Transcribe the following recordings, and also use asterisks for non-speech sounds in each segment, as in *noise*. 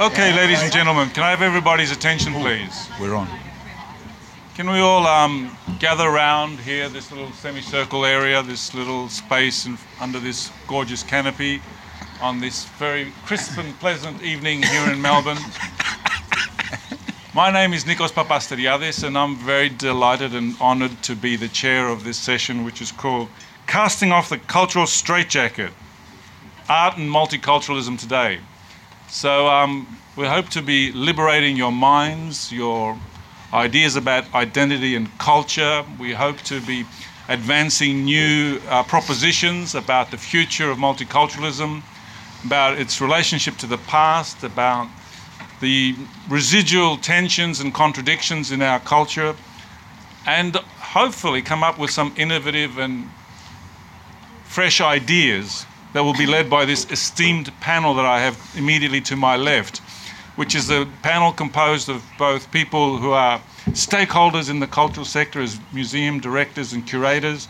Okay, ladies and gentlemen, can I have everybody's attention, please? We're on. Can we all um, gather around here, this little semicircle area, this little space in, under this gorgeous canopy on this very crisp and pleasant evening here in Melbourne? My name is Nikos Papastergiadis, and I'm very delighted and honoured to be the chair of this session, which is called Casting Off the Cultural Straitjacket Art and Multiculturalism Today. So um, we hope to be liberating your minds, your ideas about identity and culture. We hope to be advancing new uh, propositions about the future of multiculturalism, about its relationship to the past, about the residual tensions and contradictions in our culture, and hopefully come up with some innovative and fresh ideas that will be led by this esteemed panel that I have immediately to my left, which is a panel composed of both people who are stakeholders in the cultural sector as museum directors and curators,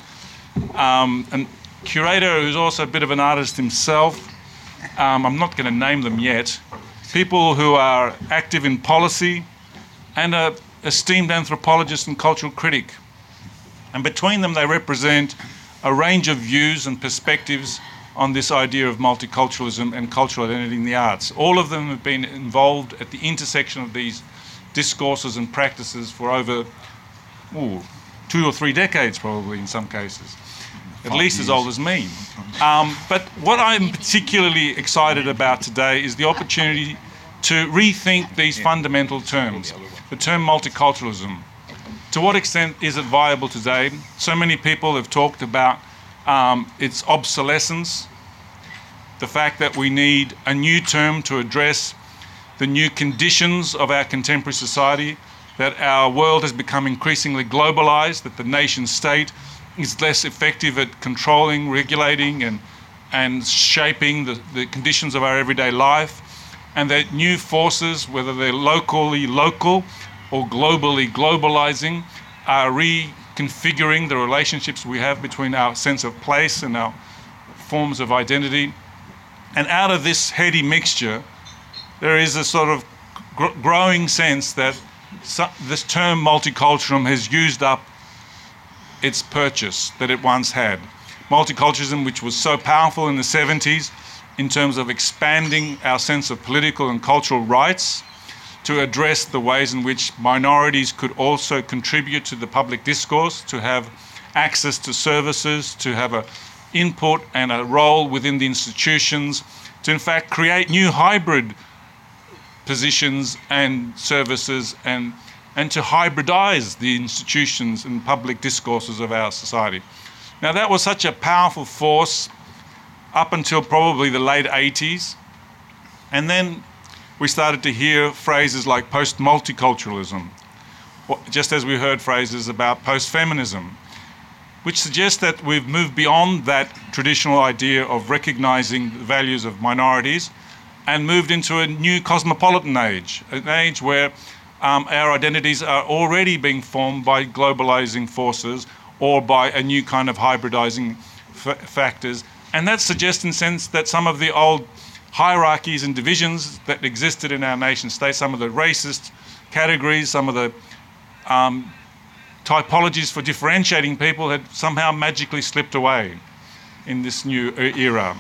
um, and curator who's also a bit of an artist himself. Um, I'm not going to name them yet. People who are active in policy, and a esteemed anthropologist and cultural critic. And between them, they represent a range of views and perspectives on this idea of multiculturalism and cultural identity in the arts. All of them have been involved at the intersection of these discourses and practices for over ooh, two or three decades, probably in some cases, at least years. as old as me. Um, but what I'm particularly excited about today is the opportunity to rethink these fundamental terms. The term multiculturalism. To what extent is it viable today? So many people have talked about um, its obsolescence, the fact that we need a new term to address the new conditions of our contemporary society, that our world has become increasingly globalized, that the nation state is less effective at controlling, regulating, and, and shaping the, the conditions of our everyday life, and that new forces, whether they're locally local or globally globalizing, are reconfiguring the relationships we have between our sense of place and our forms of identity. And out of this heady mixture, there is a sort of gr- growing sense that this term multiculturalism has used up its purchase that it once had. Multiculturalism, which was so powerful in the 70s in terms of expanding our sense of political and cultural rights, to address the ways in which minorities could also contribute to the public discourse, to have access to services, to have a input and a role within the institutions, to in fact create new hybrid positions and services and and to hybridize the institutions and public discourses of our society. Now that was such a powerful force up until probably the late 80s. And then we started to hear phrases like post multiculturalism, just as we heard phrases about post feminism, which suggests that we've moved beyond that traditional idea of recognizing the values of minorities and moved into a new cosmopolitan age, an age where um, our identities are already being formed by globalizing forces or by a new kind of hybridizing f- factors. And that suggests, in a sense, that some of the old hierarchies and divisions that existed in our nation state, some of the racist categories, some of the um, typologies for differentiating people had somehow magically slipped away in this new era.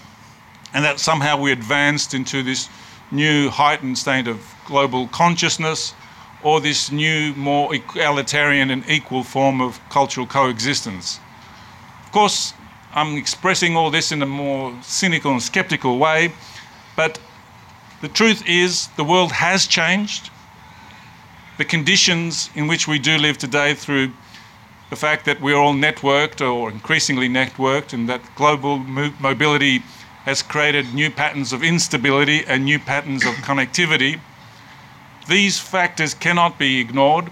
And that somehow we advanced into this new heightened state of global consciousness or this new, more egalitarian and equal form of cultural coexistence. Of course, I'm expressing all this in a more cynical and skeptical way, but the truth is the world has changed. The conditions in which we do live today, through the fact that we're all networked or increasingly networked, and that global mo- mobility has created new patterns of instability and new patterns of connectivity. These factors cannot be ignored.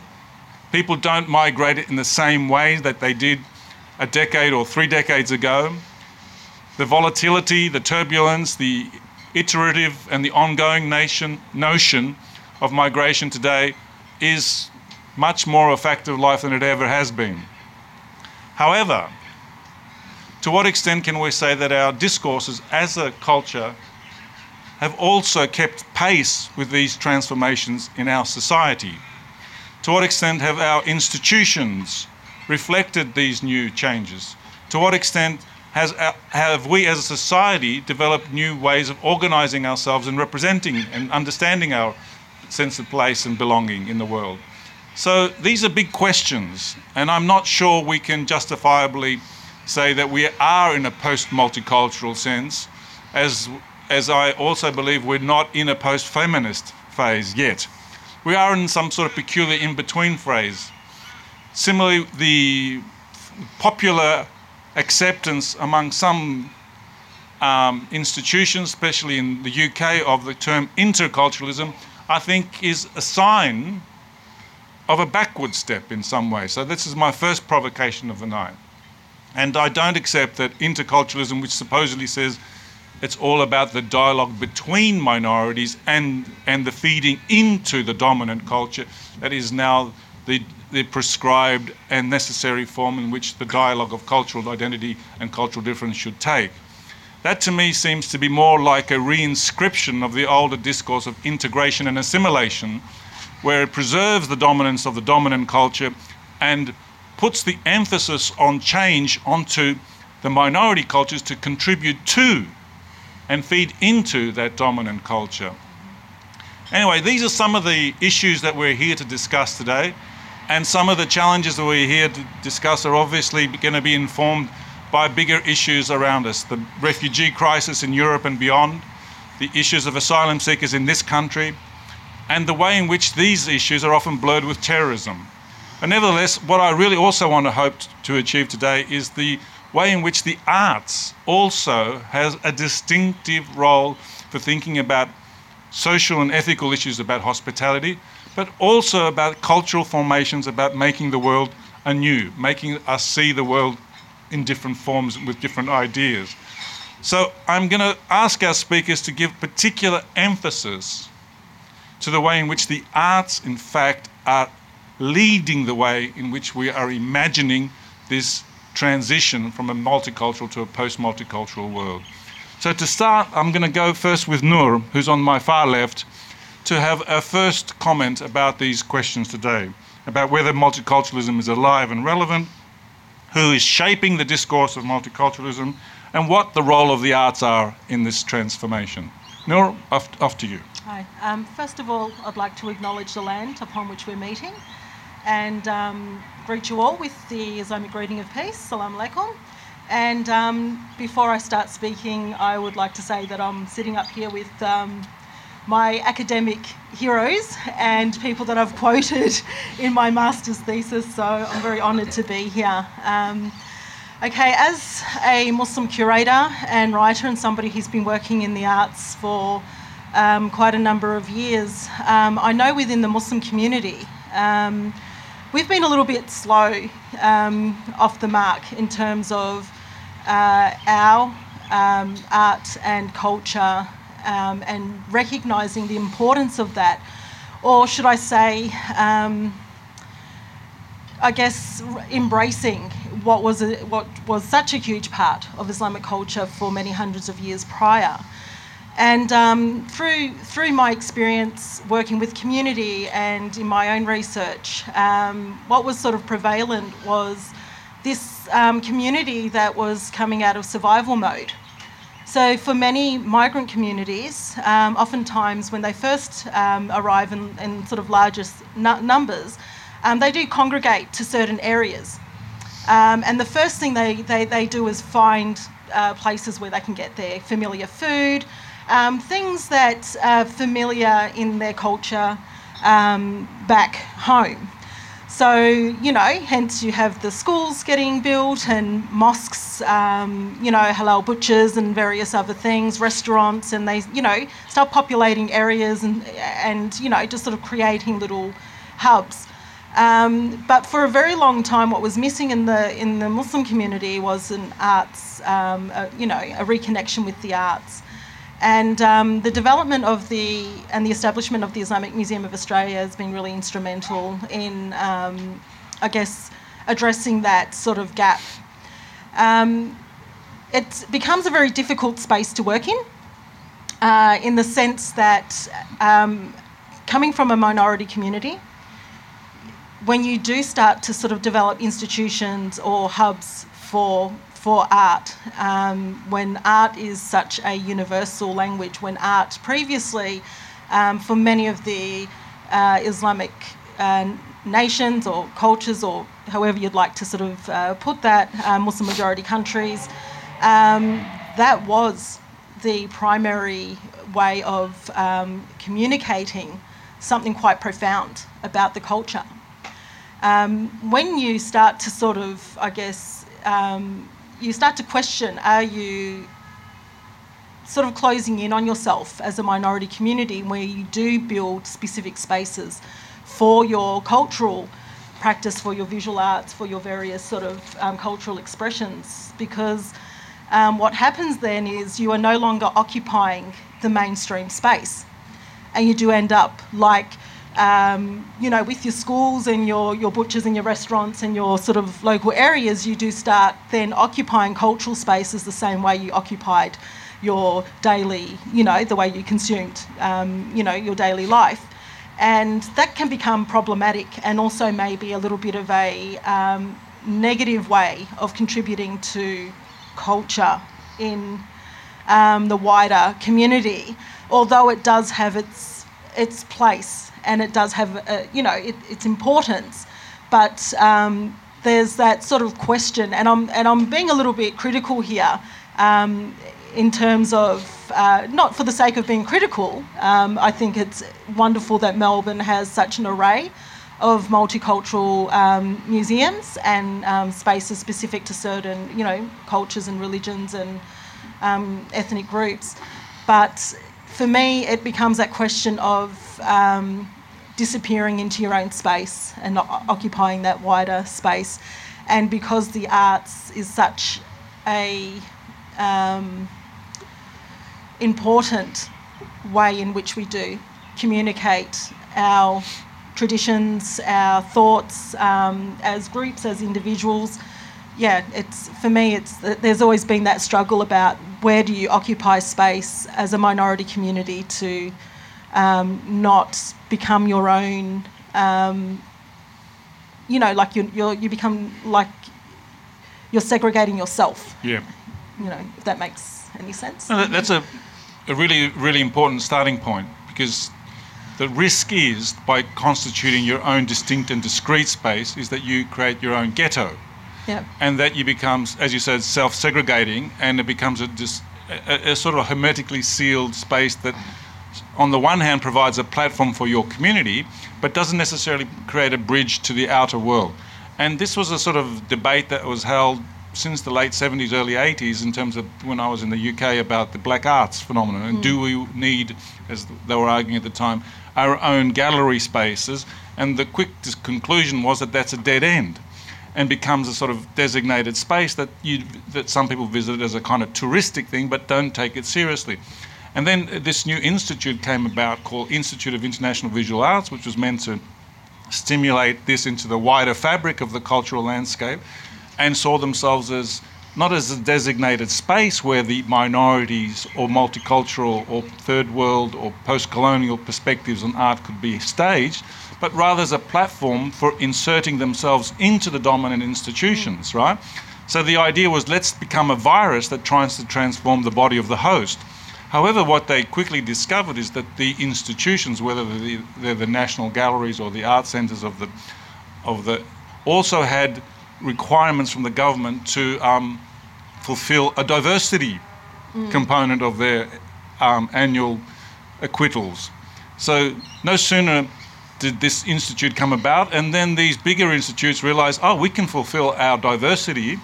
People don't migrate in the same way that they did a decade or three decades ago. The volatility, the turbulence, the iterative and the ongoing nation, notion of migration today is much more a fact of life than it ever has been. However, to what extent can we say that our discourses as a culture have also kept pace with these transformations in our society? To what extent have our institutions reflected these new changes? To what extent has, uh, have we as a society developed new ways of organizing ourselves and representing and understanding our sense of place and belonging in the world? So these are big questions, and I'm not sure we can justifiably say that we are in a post multicultural sense, as, as I also believe we're not in a post feminist phase yet. We are in some sort of peculiar in between phase. Similarly, the popular acceptance among some um, institutions, especially in the UK, of the term interculturalism, I think is a sign of a backward step in some way. So, this is my first provocation of the night. And I don't accept that interculturalism, which supposedly says it's all about the dialogue between minorities and, and the feeding into the dominant culture, that is now the the prescribed and necessary form in which the dialogue of cultural identity and cultural difference should take. That to me seems to be more like a reinscription of the older discourse of integration and assimilation, where it preserves the dominance of the dominant culture and puts the emphasis on change onto the minority cultures to contribute to and feed into that dominant culture. Anyway, these are some of the issues that we're here to discuss today. And some of the challenges that we're here to discuss are obviously going to be informed by bigger issues around us the refugee crisis in Europe and beyond, the issues of asylum seekers in this country, and the way in which these issues are often blurred with terrorism. But nevertheless, what I really also want to hope to achieve today is the way in which the arts also has a distinctive role for thinking about social and ethical issues about hospitality, but also about cultural formations, about making the world anew, making us see the world in different forms with different ideas. So I'm going to ask our speakers to give particular emphasis to the way in which the arts, in fact, are leading the way in which we are imagining this transition from a multicultural to a post multicultural world. So, to start, I'm going to go first with Nur, who's on my far left, to have a first comment about these questions today about whether multiculturalism is alive and relevant, who is shaping the discourse of multiculturalism, and what the role of the arts are in this transformation. Nur, off, off to you. Hi. Um, first of all, I'd like to acknowledge the land upon which we're meeting and um, greet you all with the Islamic greeting of peace. Salam alaikum. And um, before I start speaking, I would like to say that I'm sitting up here with um, my academic heroes and people that I've *laughs* quoted in my master's thesis, so I'm very honoured to be here. Um, okay, as a Muslim curator and writer and somebody who's been working in the arts for um, quite a number of years, um, I know within the Muslim community um, we've been a little bit slow um, off the mark in terms of uh, our um, art and culture um, and recognizing the importance of that. Or should I say, um, I guess, embracing what was, a, what was such a huge part of Islamic culture for many hundreds of years prior. And um, through, through my experience working with community and in my own research, um, what was sort of prevalent was this um, community that was coming out of survival mode. So, for many migrant communities, um, oftentimes when they first um, arrive in, in, sort of largest numbers, um, they do congregate to certain areas. Um, and the first thing they, they, they do is find uh, places where they can get their familiar food, um, things that are familiar in their culture um, back home. So, you know, hence you have the schools getting built and mosques, um, you know, halal butchers and various other things, restaurants, and they, you know, start populating areas and, and you know, just sort of creating little hubs. Um, but for a very long time, what was missing in the in the Muslim community was an arts, um, a, you know, a reconnection with the arts. And um, the development of the and the establishment of the Islamic Museum of Australia has been really instrumental in, um, I guess, addressing that sort of gap. Um, it becomes a very difficult space to work in. uh, in the sense that um, coming from a minority community, when you do start to sort of develop institutions or hubs for for art, um, when art is such a universal language, when art previously, um, for many of the uh, Islamic uh, nations or cultures or however you'd like to sort of uh, put that, uh, Muslim majority countries, um, that was the primary way of um, communicating something quite profound about the culture. Um, when you start to sort of, I guess, um, you start to question are you sort of closing in on yourself as a minority community where you do build specific spaces for your cultural practice, for your visual arts, for your various sort of um, cultural expressions. Because um, what happens then is you are no longer occupying the mainstream space. And you do end up like, um, you know, with your schools and your, your butchers and your restaurants and your sort of local areas, you do start then occupying cultural spaces the same way you occupied your daily, you know, the way you consumed, um, you know, your daily life. And that can become problematic and also maybe a little bit of a um, negative way of contributing to culture in um, the wider community, although it does have its its place and it does have uh, you know it, its importance, but um, there's that sort of question, and I'm and I'm being a little bit critical here um, in terms of uh, not for the sake of being critical. Um, I think it's wonderful that Melbourne has such an array of multicultural um, museums and um, spaces specific to certain, you know, cultures and religions and um, ethnic groups. But for me, it becomes that question of um, disappearing into your own space and not occupying that wider space. And because the arts is such a um, important way in which we do communicate our traditions, our thoughts um, as groups, as individuals. Yeah, it's for me. It's there's always been that struggle about where do you occupy space as a minority community to um, not become your own. Um, you know, like you you you become like you're segregating yourself. Yeah. You know, if that makes any sense. No, that's a, a really really important starting point because the risk is by constituting your own distinct and discrete space is that you create your own ghetto. Yeah. And that you become, as you said, self-segregating, and it becomes a, dis, a, a sort of hermetically sealed space that, on the one hand, provides a platform for your community, but doesn't necessarily create a bridge to the outer world. And this was a sort of debate that was held since the late 70s, early 80s, in terms of when I was in the UK about the black arts phenomenon. And Mm. do we need, as they were arguing at the time, our own gallery spaces? And the quick dis- conclusion was that that's a dead end and becomes a sort of designated space that you that some people visit as a kind of touristic thing but don't take it seriously. And then this new institute came about called Institute of International Visual Arts, which was meant to stimulate this into the wider fabric of the cultural landscape and saw themselves as not as a designated space where the minorities or multicultural or third world or post colonial perspectives on art could be staged, but rather as a platform for inserting themselves into the dominant institutions, right? So the idea was let's become a virus that tries to transform the body of the host. However, what they quickly discovered is that the institutions, whether they're the, national galleries or the art centres of the, of the, also had requirements from the government to um, fulfil a diversity component of their um, annual acquittals. So no sooner did this institute come about, and then these bigger institutes realised, oh, we can fulfil our diversity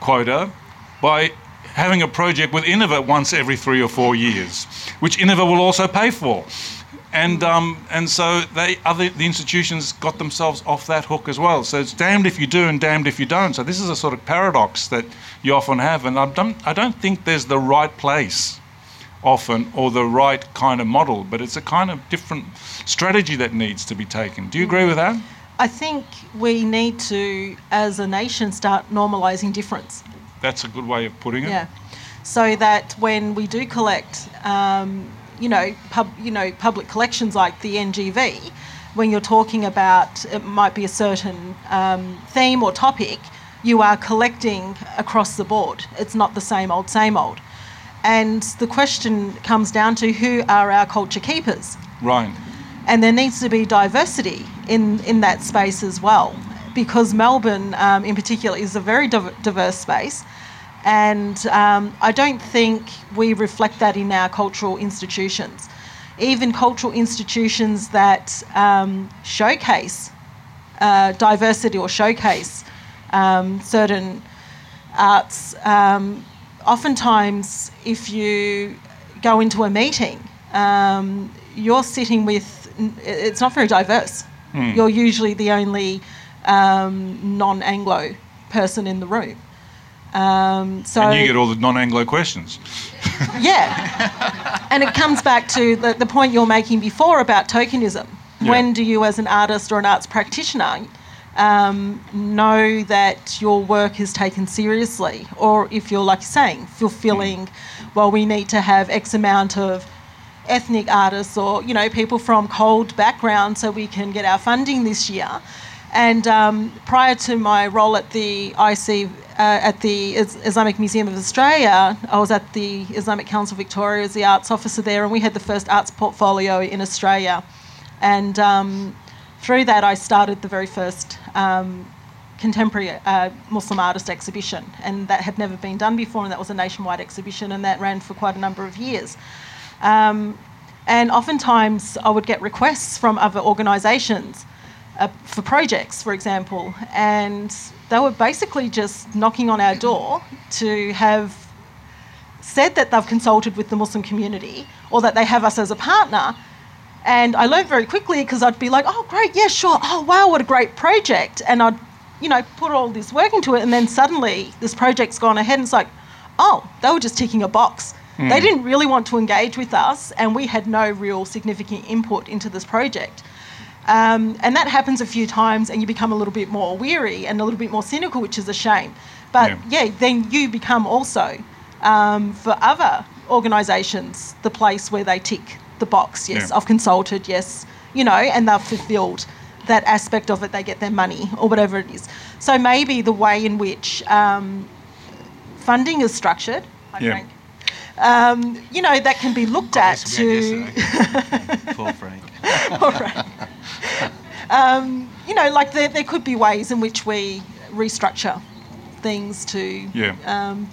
quota by having a project with Iniva once every three or four years, which Iniva will also pay for. And, um, and so they, other, the institutions got themselves off that hook as well. So it's damned if you do and damned if you don't. So this is a sort of paradox that you often have. And I don't, I don't think there's the right place often or the right kind of model, but it's a kind of different strategy that needs to be taken. Do you agree with that? I think we need to, as a nation, start normalising difference. That's a good way of putting it. Yeah. so that when we do collect, um, you know, pub, you know, public collections like the NGV, when you're talking about it might be a certain um, theme or topic, you are collecting across the board. It's not the same old, same old. And the question comes down to who are our culture keepers? Right. And there needs to be diversity in, in that space as well, because Melbourne, um, in particular, is a very diverse space. And um, I don't think we reflect that in our cultural institutions. Even cultural institutions that um, showcase uh, diversity or showcase um, certain arts, um, oftentimes, if you go into a meeting, um, you're sitting with, it's not very diverse. Hmm. You're usually the only um, non Anglo person in the room. Um, so And you get all the non-Anglo questions. *laughs* yeah. and it comes back to the, the point you're making before about tokenism. Yeah. When do you, as an artist or an arts practitioner, um, know that your work is taken seriously? Or if you're, like you're saying, fulfilling, well, we need to have X amount of ethnic artists or, you know, people from CALD backgrounds so we can get our funding this year. And um, prior to my role at the IC, uh, at the Is- Islamic Museum of Australia, I was at the Islamic Council Victoria as the arts officer there, and we had the first arts portfolio in Australia. And um, through that, I started the very first um, contemporary uh, Muslim artist exhibition, and that had never been done before, and that was a nationwide exhibition, and that ran for quite a number of years. Um, and oftentimes, I would get requests from other organisations uh, for projects, for example, and they were basically just knocking on our door to have said that they've consulted with the Muslim community or that they have us as a partner. And I learned very quickly because I'd be like, oh, great, yeah, sure. Oh, wow, what a great project. And I'd, you know, put all this work into it. And then suddenly this project's gone ahead and it's like, oh, they were just ticking a box. They didn't really want to engage with us, and we had no real significant input into this project. Um, and that happens a few times, and you become a little bit more weary and a little bit more cynical, which is a shame. But Yeah. yeah, then you become also, um, for other organisations, the place where they tick the box. Yes, Yeah. I've consulted. Yes, you know, and they've fulfilled that aspect of it. They get their money or whatever it is. So maybe the way in which um, funding is structured, I Yeah. think, um, you know, that can be looked at Yes, to. For *laughs* Frank. *laughs* All right. *laughs* Um, you know, like there, there could be ways in which we restructure things to Yeah. um,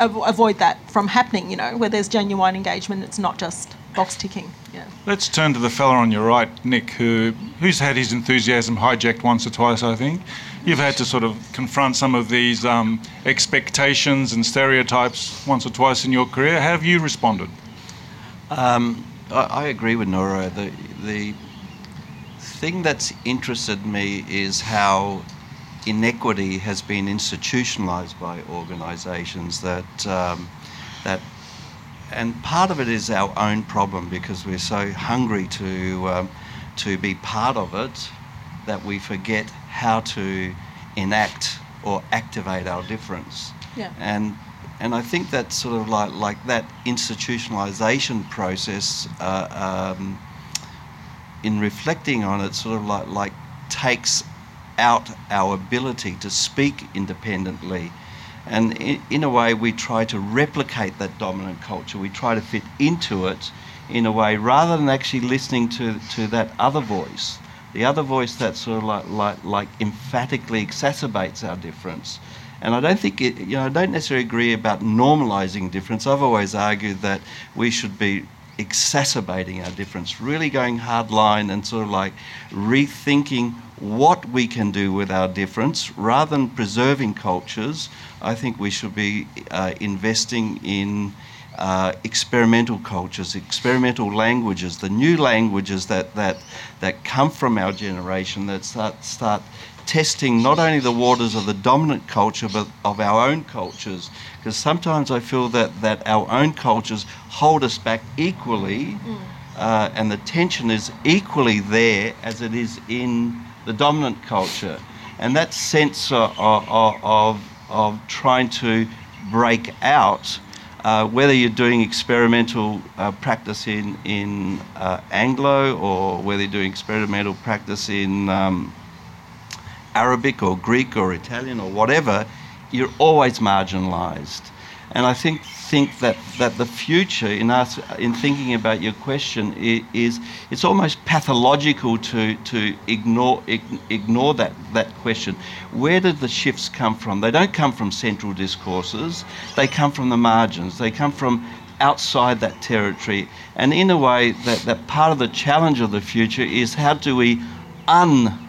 av- avoid that from happening, you know, where there's genuine engagement, it's not just box ticking. Yeah. Let's turn to the fella on your right, Nick, who who's had his enthusiasm hijacked once or twice, I think. You've had to sort of confront some of these um, expectations and stereotypes once or twice in your career. How have you responded? Um, I, I agree with Nora. The, the thing that's interested me is how inequity has been institutionalized by organizations that, um, that and part of it is our own problem because we're so hungry to, um, to be part of it that we forget how to enact or activate our difference. Yeah. And and I think that sort of like like that institutionalization process, uh, um, in reflecting on it, sort of like like takes out our ability to speak independently. And in, in a way, we try to replicate that dominant culture. We try to fit into it in a way rather than actually listening to, to that other voice. The other voice that sort of like, like, like emphatically exacerbates our difference. And I don't think it, you know, I don't necessarily agree about normalizing difference. I've always argued that we should be exacerbating our difference, really going hard line and sort of like rethinking what we can do with our difference rather than preserving cultures. I think we should be uh, investing in uh, experimental cultures, experimental languages, the new languages that, that, that come from our generation that start, start testing not only the waters of the dominant culture but of our own cultures. Because sometimes I feel that, that our own cultures hold us back equally, uh, and the tension is equally there as it is in the dominant culture. And that sense of, of, of, of trying to break out. Uh, whether you're doing experimental uh, practice in, in uh, Anglo or whether you're doing experimental practice in um, Arabic or Greek or Italian or whatever, you're always marginalized. And I think think that, that the future in us in thinking about your question is, it's almost pathological to, to ignore ignore that, that question. Where did the shifts come from? They don't come from central discourses, they come from the margins, they come from outside that territory. And in a way that, that part of the challenge of the future is how do we un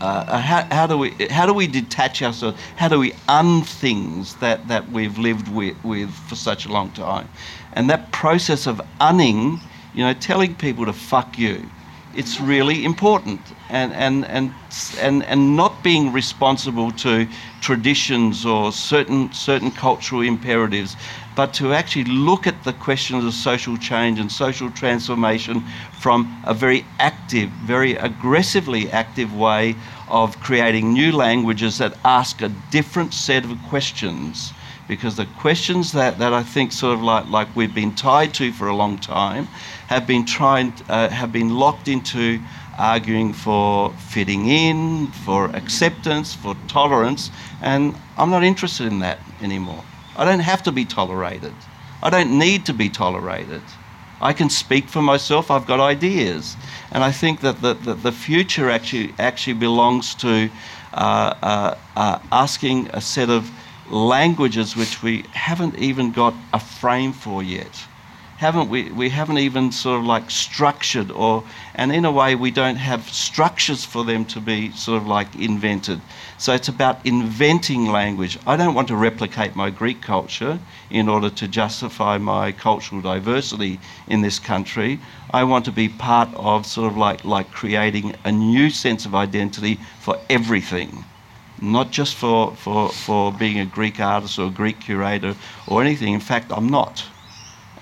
uh, how, how, do we how do we detach ourselves? How do we un things that, that we've lived with, with for such a long time? And that process of unning, you know, telling people to fuck you, it's really important. And and and and, and not being responsible to traditions or certain certain cultural imperatives, but to actually look at the questions of social change and social transformation from a very active, very aggressively active way of creating new languages that ask a different set of questions. Because the questions that, that I think sort of like, like we've been tied to for a long time have been trying uh, have been locked into arguing for fitting in, for acceptance, for tolerance, and I'm not interested in that anymore. I don't have to be tolerated. I don't need to be tolerated. I can speak for myself. I've got ideas, and I think that the, the, the future actually actually belongs to uh, uh, uh, asking a set of languages which we haven't even got a frame for yet haven't we, we haven't even sort of like structured or and in a way we don't have structures for them to be sort of like invented so it's about inventing language i don't want to replicate my greek culture in order to justify my cultural diversity in this country i want to be part of sort of like like creating a new sense of identity for everything not just for, for, for being a Greek artist or a Greek curator or anything. In fact, I'm not.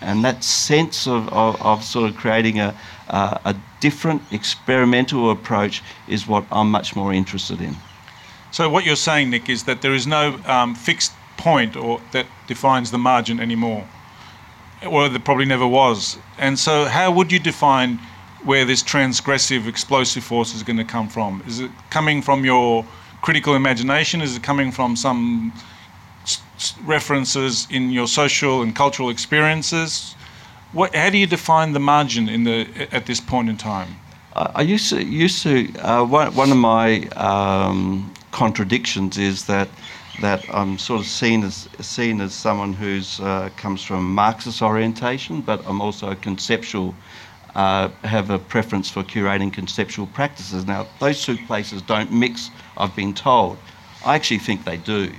And that sense of, of, of sort of creating a, uh, a different experimental approach is what I'm much more interested in. So what you're saying, Nick, is that there is no um, fixed point or that defines the margin anymore, or there probably never was. And so, how would you define where this transgressive, explosive force is going to come from? Is it coming from your critical imagination? Is it coming from some references in your social and cultural experiences. What, how do you define the margin in the, at this point in time? I used to, used to uh, one, one, of my um, contradictions is that that I'm sort of seen as seen as someone who's uh, comes from Marxist orientation, but I'm also a conceptual. Uh, have a preference for curating conceptual practices. Now, those two places don't mix. I've been told. I actually think they do.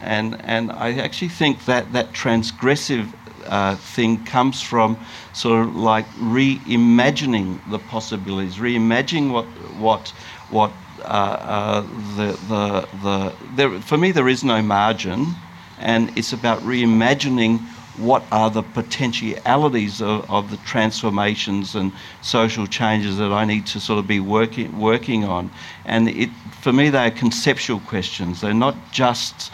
And, and I actually think that that transgressive uh, thing comes from sort of like reimagining the possibilities, reimagining what, what, what uh, uh, the, the, the, there, for me, there is no margin, and it's about reimagining what are the potentialities of, of, the transformations and social changes that I need to sort of be working working on. And it, for me, they are conceptual questions. They're not just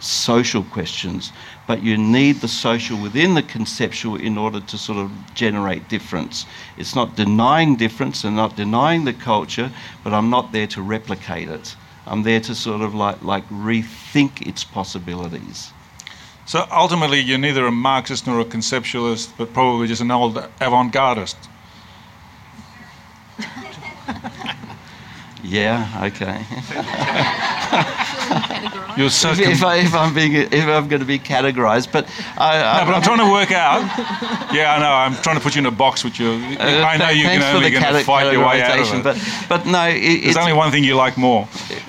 social questions, but you need the social within the conceptual in order to sort of generate difference. It's not denying difference and not denying the culture, but I'm not there to replicate it. I'm there to sort of like, like rethink its possibilities. So ultimately, you're neither a Marxist nor a conceptualist, but probably just an old avant gardist. yeah, okay. *laughs* You're so if, if, I, if I'm being if I'm going to be categorized, but I, no, but I'm trying to work out. *laughs* Yeah, I know. I'm trying to put you in a box with you. Uh, I know you can only going to fight your way out of it. But but no, it, there's only one thing you like more.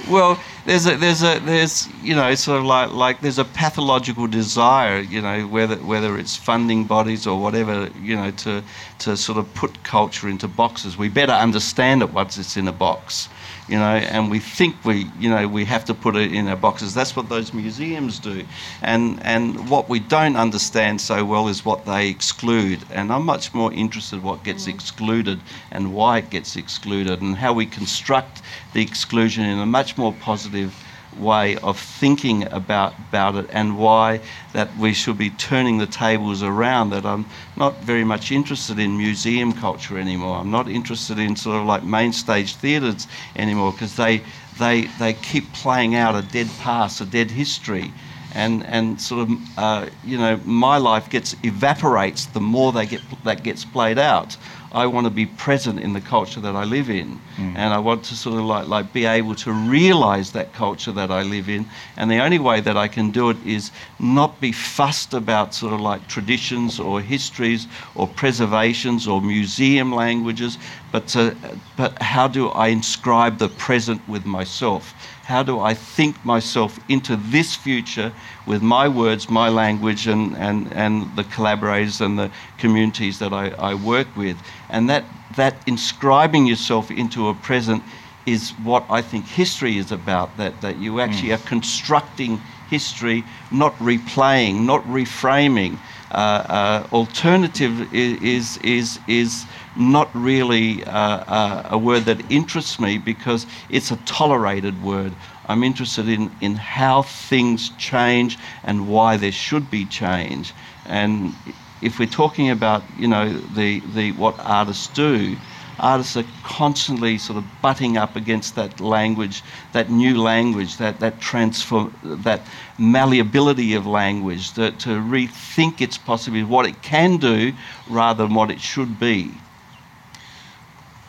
Well, there's a there's a there's you know it's sort of like like there's a pathological desire you know whether whether it's funding bodies or whatever you know to to sort of put culture into boxes. We better understand it once it's in a box you know, and we think we, you know, we have to put it in our boxes. That's what those museums do. And, and what we don't understand so well is what they exclude. And I'm much more interested in what gets mm. excluded and why it gets excluded and how we construct the exclusion in a much more positive way of thinking about, about it and why that we should be turning the tables around that I'm not very much interested in museum culture anymore. I'm not interested in sort of like main stage theatres anymore because they, they, they keep playing out a dead past, a dead history. And, and sort of, uh, you know, my life gets evaporates the more they get, that gets played out. I want to be present in the culture that I live in, mm. and I want to sort of like like be able to realise that culture that I live in. And the only way that I can do it is not be fussed about sort of like traditions or histories or preservations or museum languages, but to, but how do I inscribe the present with myself? How do I think myself into this future with my words, my language, and, and, and the collaborators and the communities that I, I work with? And that, that inscribing yourself into a present is what I think history is about, that, that you actually mm. are constructing history, not replaying, not reframing. Uh, uh, alternative is, is, is not really uh, a word that interests me because it's a tolerated word. I'm interested in, in how things change and why there should be change. And if we're talking about, you know, the, the, what artists do, artists are constantly sort of butting up against that language, that new language, that that transform, that malleability of language, that to rethink its possibilities, what it can do rather than what it should be.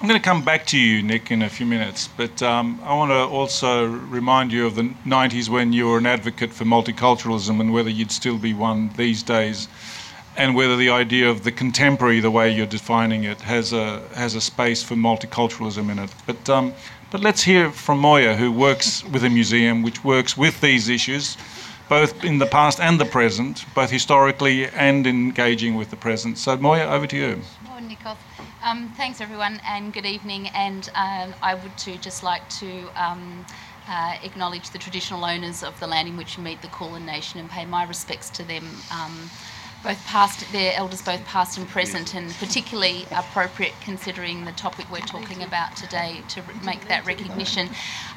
I'm going to come back to you, Nick, in a few minutes, but um, I want to also remind you of the 90s when you were an advocate for multiculturalism and whether you'd still be one these days, and whether the idea of the contemporary, the way you're defining it, has a has a space for multiculturalism in it. But um, but let's hear from Moya, who works with a museum which works with these issues, both in the past and the present, both historically and engaging with the present. So Moya, over to you. Nikos. Um, thanks, everyone, and good evening. And um, I would too just like to um, uh, acknowledge the traditional owners of the land in which we meet, the Kulin Nation, and pay my respects to them, um, both past, their elders, both past and present, and particularly appropriate considering the topic we're talking about today to make that recognition.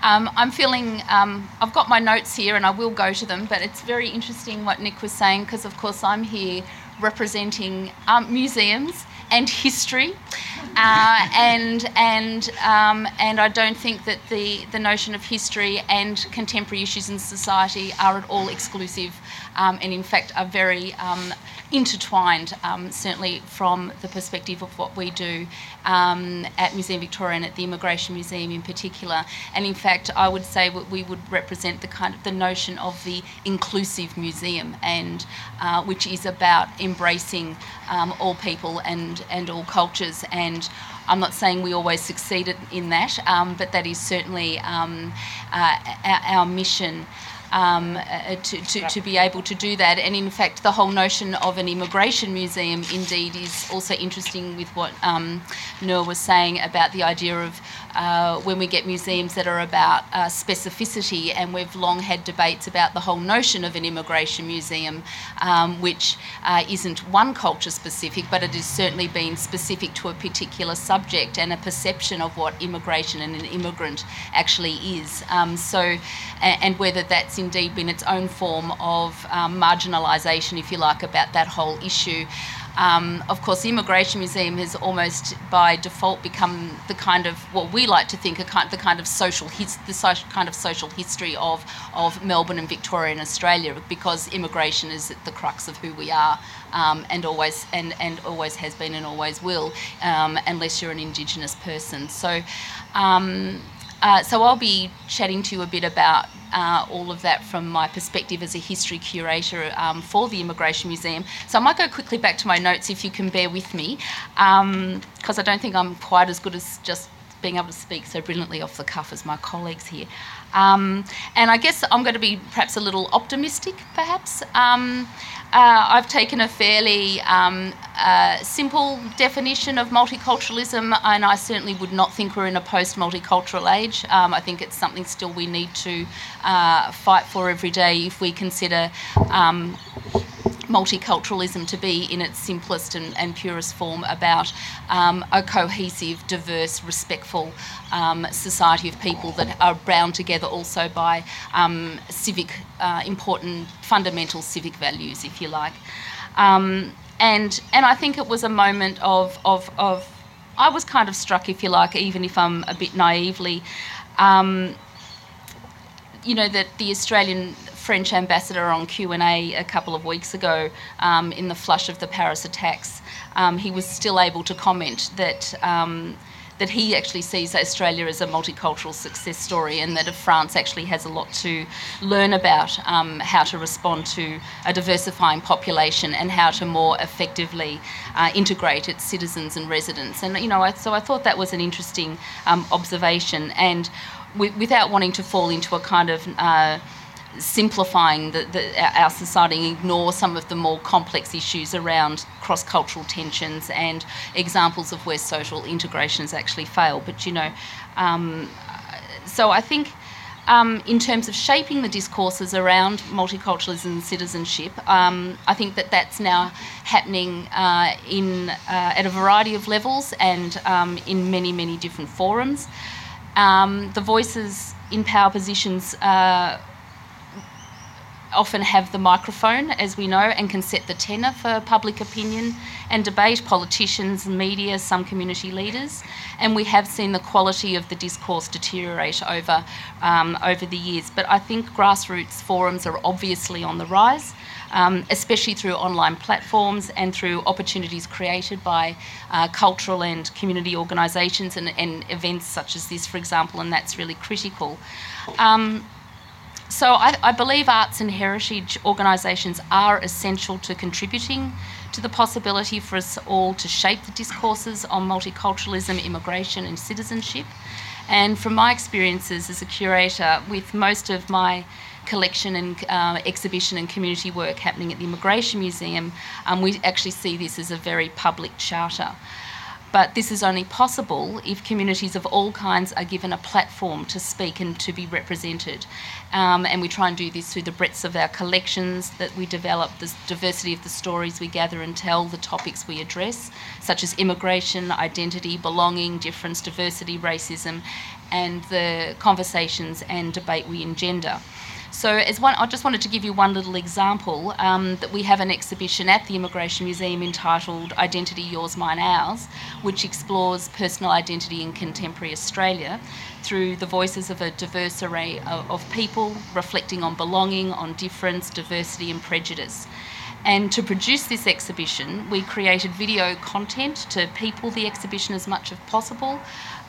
Um, I'm feeling, um, I've got my notes here, and I will go to them, but it's very interesting what Nick was saying because, of course, I'm here representing museums and history, uh, *laughs* and and um, and I don't think that the the notion of history and contemporary issues in society are at all exclusive, um, and in fact are very um, intertwined, um, certainly from the perspective of what we do um, at Museum Victoria and at the Immigration Museum in particular. And in fact, I would say we would represent the kind of the notion of the inclusive museum, and uh, which is about embracing um, all people and and all cultures and. I'm not saying we always succeeded in that, um, but that is certainly um, uh, our, our, mission um, uh, to, to, to, be able to do that. And in fact, the whole notion of an immigration museum indeed is also interesting with what um, Nur was saying about the idea of uh, when we get museums that are about uh, specificity, and we've long had debates about the whole notion of an immigration museum, um, which uh, isn't one culture specific, but it has certainly been specific to a particular subject and a perception of what immigration and an immigrant actually is. Um, so, and whether that's indeed been its own form of um, marginalisation, if you like, about that whole issue. Um, of course, the Immigration Museum has almost by default become the kind of what we like to think a kind, the kind of social his, the kind of social history of of Melbourne and Victoria and Australia, because immigration is at the crux of who we are, um, and always and and always has been and always will, um, unless you're an Indigenous person. So. Um, uh, so I'll be chatting to you a bit about uh, all of that from my perspective as a history curator um, for the Immigration Museum. So I might go quickly back to my notes if you can bear with me, because um, I don't think I'm quite as good as just being able to speak so brilliantly off the cuff as my colleagues here. Um, and I guess I'm going to be perhaps a little optimistic, perhaps. Um, uh, I've taken a fairly um, uh, simple definition of multiculturalism, and I certainly would not think we're in a post multicultural age. Um, I think it's something still we need to uh, fight for every day if we consider um, multiculturalism to be in its simplest and, and purest form about um, a cohesive, diverse, respectful um, society of people that are bound together also by um, civic, uh, important, fundamental civic values, if you like. Um, and, and I think it was a moment of, of, of, I was kind of struck, if you like, even if I'm a bit naively, um, you know, that the Australian French ambassador on Q&A a couple of weeks ago um, in the flush of the Paris attacks, um, he was still able to comment that um, that he actually sees Australia as a multicultural success story and that France actually has a lot to learn about um, how to respond to a diversifying population and how to more effectively uh, integrate its citizens and residents. And, you know, I, so I thought that was an interesting um, observation. And without wanting to fall into a kind of uh, simplifying the, the, our society and ignore some of the more complex issues around cross cultural tensions and examples of where social integration has actually failed. But you know, um, so I think. Um, in terms of shaping the discourses around multiculturalism and citizenship, um, I think that that's now happening uh, in uh, at a variety of levels and um, in many many different forums. Um, the voices in power positions uh, often have the microphone, as we know, and can set the tenor for public opinion and debate, politicians, media, some community leaders. And we have seen the quality of the discourse deteriorate over, um, over the years. But I think grassroots forums are obviously on the rise. Um, especially through online platforms and through opportunities created by uh, cultural and community organisations and, and, events such as this, for example, and that's really critical. Um, so I, I, believe arts and heritage organisations are essential to contributing to the possibility for us all to shape the discourses on multiculturalism, immigration, and citizenship. And from my experiences as a curator, with most of my collection and uh, exhibition and community work happening at the Immigration Museum, um, we actually see this as a very public charter. But this is only possible if communities of all kinds are given a platform to speak and to be represented. Um, and we try and do this through the breadth of our collections that we develop, the diversity of the stories we gather and tell, the topics we address, such as immigration, identity, belonging, difference, diversity, racism, and the conversations and debate we engender. So, one, I just wanted to give you one little example um, that we have an exhibition at the Immigration Museum entitled Identity Yours, Mine, Ours, which explores personal identity in contemporary Australia through the voices of a diverse array of, of people, reflecting on belonging, on difference, diversity, and prejudice. And to produce this exhibition, we created video content to people the exhibition as much as possible,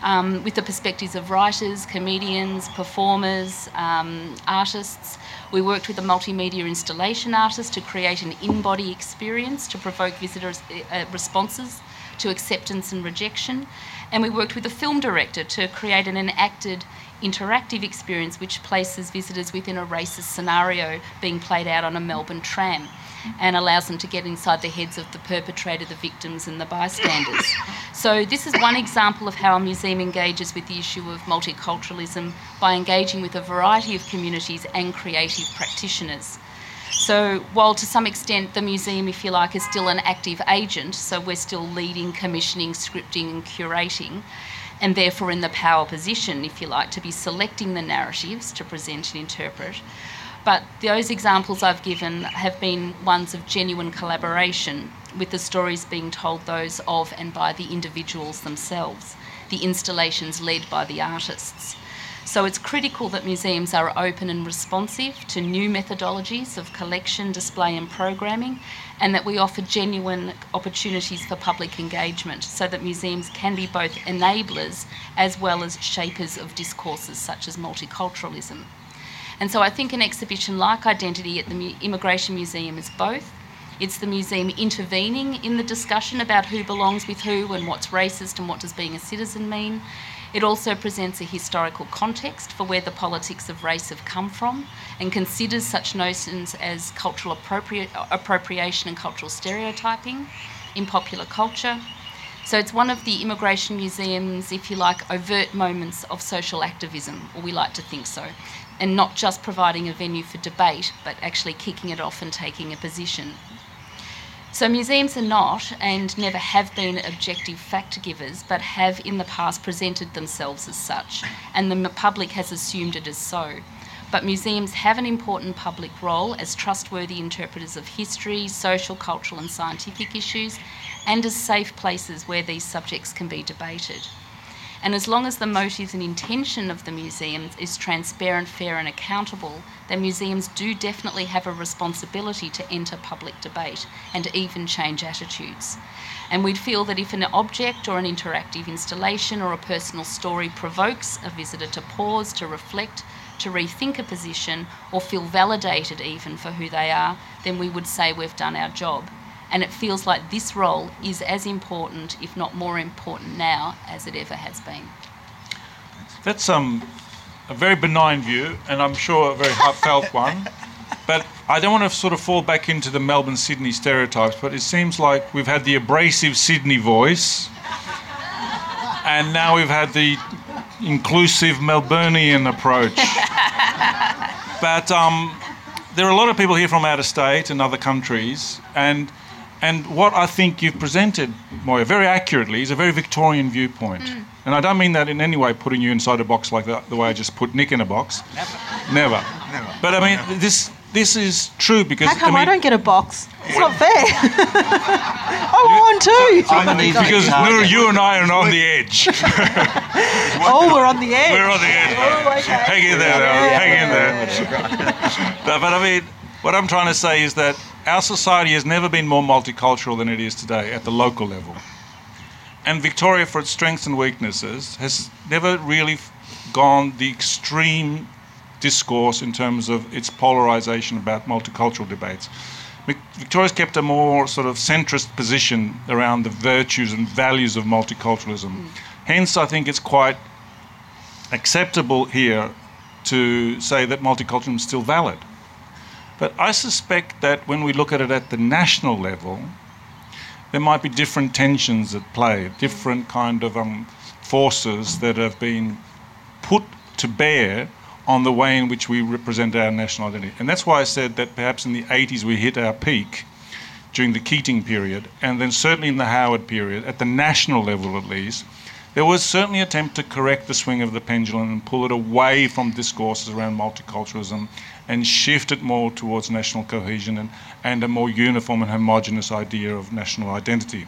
um, with the perspectives of writers, comedians, performers, um, artists. We worked with a multimedia installation artist to create an in body experience to provoke visitors' uh, responses to acceptance and rejection. And we worked with a film director to create an enacted interactive experience which places visitors within a racist scenario being played out on a Melbourne tram and allows them to get inside the heads of the perpetrator, the victims, and the bystanders. So, this is one example of how a museum engages with the issue of multiculturalism by engaging with a variety of communities and creative practitioners. So, while to some extent the museum, if you like, is still an active agent, so we're still leading, commissioning, scripting, and curating, and therefore in the power position, if you like, to be selecting the narratives to present and interpret. But those examples I've given have been ones of genuine collaboration, with the stories being told those of and by the individuals themselves, the installations led by the artists. So it's critical that museums are open and responsive to new methodologies of collection, display, and programming, and that we offer genuine opportunities for public engagement so that museums can be both enablers as well as shapers of discourses such as multiculturalism. And so I think an exhibition like Identity at the Immigration Museum is both. It's the museum intervening in the discussion about who belongs with who and what's racist and what does being a citizen mean. It also presents a historical context for where the politics of race have come from and considers such notions as cultural appropri- appropriation and cultural stereotyping in popular culture. So it's one of the Immigration Museum's, if you like, overt moments of social activism, or we like to think so and not just providing a venue for debate, but actually kicking it off and taking a position. So, museums are not and never have been objective fact givers, but have in the past presented themselves as such, and the public has assumed it as so. But museums have an important public role as trustworthy interpreters of history, social, cultural, and scientific issues, and as safe places where these subjects can be debated. And as long as the motives and intention of the museums is transparent, fair, and accountable, then museums do definitely have a responsibility to enter public debate and even change attitudes. And we'd feel that if an object or an interactive installation or a personal story provokes a visitor to pause, to reflect, to rethink a position, or feel validated even for who they are, then we would say we've done our job. And it feels like this role is as important, if not more important now, as it ever has been. That's um, a very benign view, and I'm sure a very heartfelt *laughs* one. But I don't want to sort of fall back into the Melbourne Sydney stereotypes, but it seems like we've had the abrasive Sydney voice, and now we've had the inclusive Melburnian approach. *laughs* but um, there are a lot of people here from out of state and other countries, and and what I think you've presented, Moya, very accurately, is a very Victorian viewpoint. Mm. And I don't mean that in any way putting you inside a box like that, the way I just put Nick in a box. Never. Never. Never. But I mean, Never. this this is true because. How come I, mean, I don't get a box? It's not fair. *laughs* I want one too. because Nur, you and I are on the edge. *laughs* *laughs* oh, we're on the edge. We're on the edge. Oh, okay. Hang in there, yeah, hang in there. but, but I mean, what I'm trying to say is that our society has never been more multicultural than it is today at the local level. And Victoria, for its strengths and weaknesses, has never really gone the extreme discourse in terms of its polarization about multicultural debates. Victoria's kept a more sort of centrist position around the virtues and values of multiculturalism. Mm. Hence, I think it's quite acceptable here to say that multiculturalism is still valid. But I suspect that when we look at it at the national level, there might be different tensions at play, different kind of um, forces that have been put to bear on the way in which we represent our national identity. And that's why I said that perhaps in the 80s we hit our peak during the Keating period, and then certainly in the Howard period, at the national level at least, there was certainly an attempt to correct the swing of the pendulum and pull it away from discourses around multiculturalism and shift it more towards national cohesion and, and a more uniform and homogenous idea of national identity.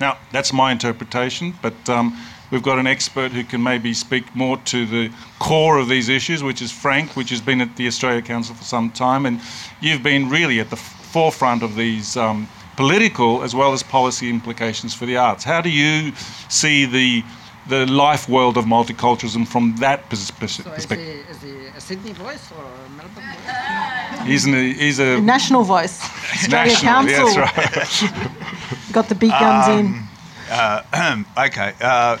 Now, that's my interpretation, but um, we've got an expert who can maybe speak more to the core of these issues, which is Frank, which has been at the Australia Council for some time, and you've been really at the forefront of these um, political as well as policy implications for the arts. How do you see the the life world of multiculturalism from that perspective. So is he, is a Sydney voice or Melbourne voice? He's, an, he's a, a national voice. Australia national, Council. Yes, right. *laughs* Got the big guns um, in. Uh, *clears throat* okay. Uh,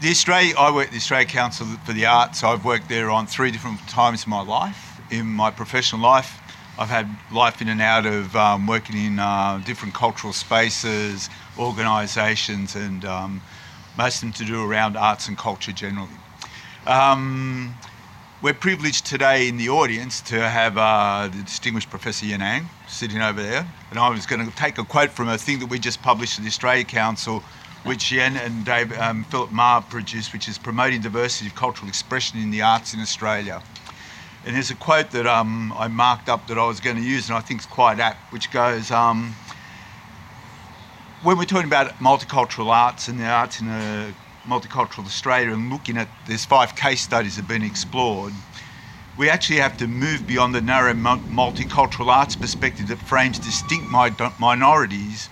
the Australia, I work at the Australia Council for the Arts. I've worked there on three different times in my life. In my professional life, I've had life in and out of um, working in uh, different cultural spaces, organisations, and um, most of them to do around arts and culture generally. Um, we're privileged today in the audience to have uh, the distinguished Professor Ien Ang sitting over there. And I was going to take a quote from a thing that we just published at the Australia Council, which Ien and Dave, um, Phillip Mar produced, which is Promoting Diversity of Cultural Expression in the Arts in Australia. And there's a quote that um, I marked up that I was going to use, and I think it's quite apt, which goes, um, when we're talking about multicultural arts and the arts in a multicultural Australia and looking at there's five case studies that have been explored, we actually have to move beyond the narrow multicultural arts perspective that frames distinct minorities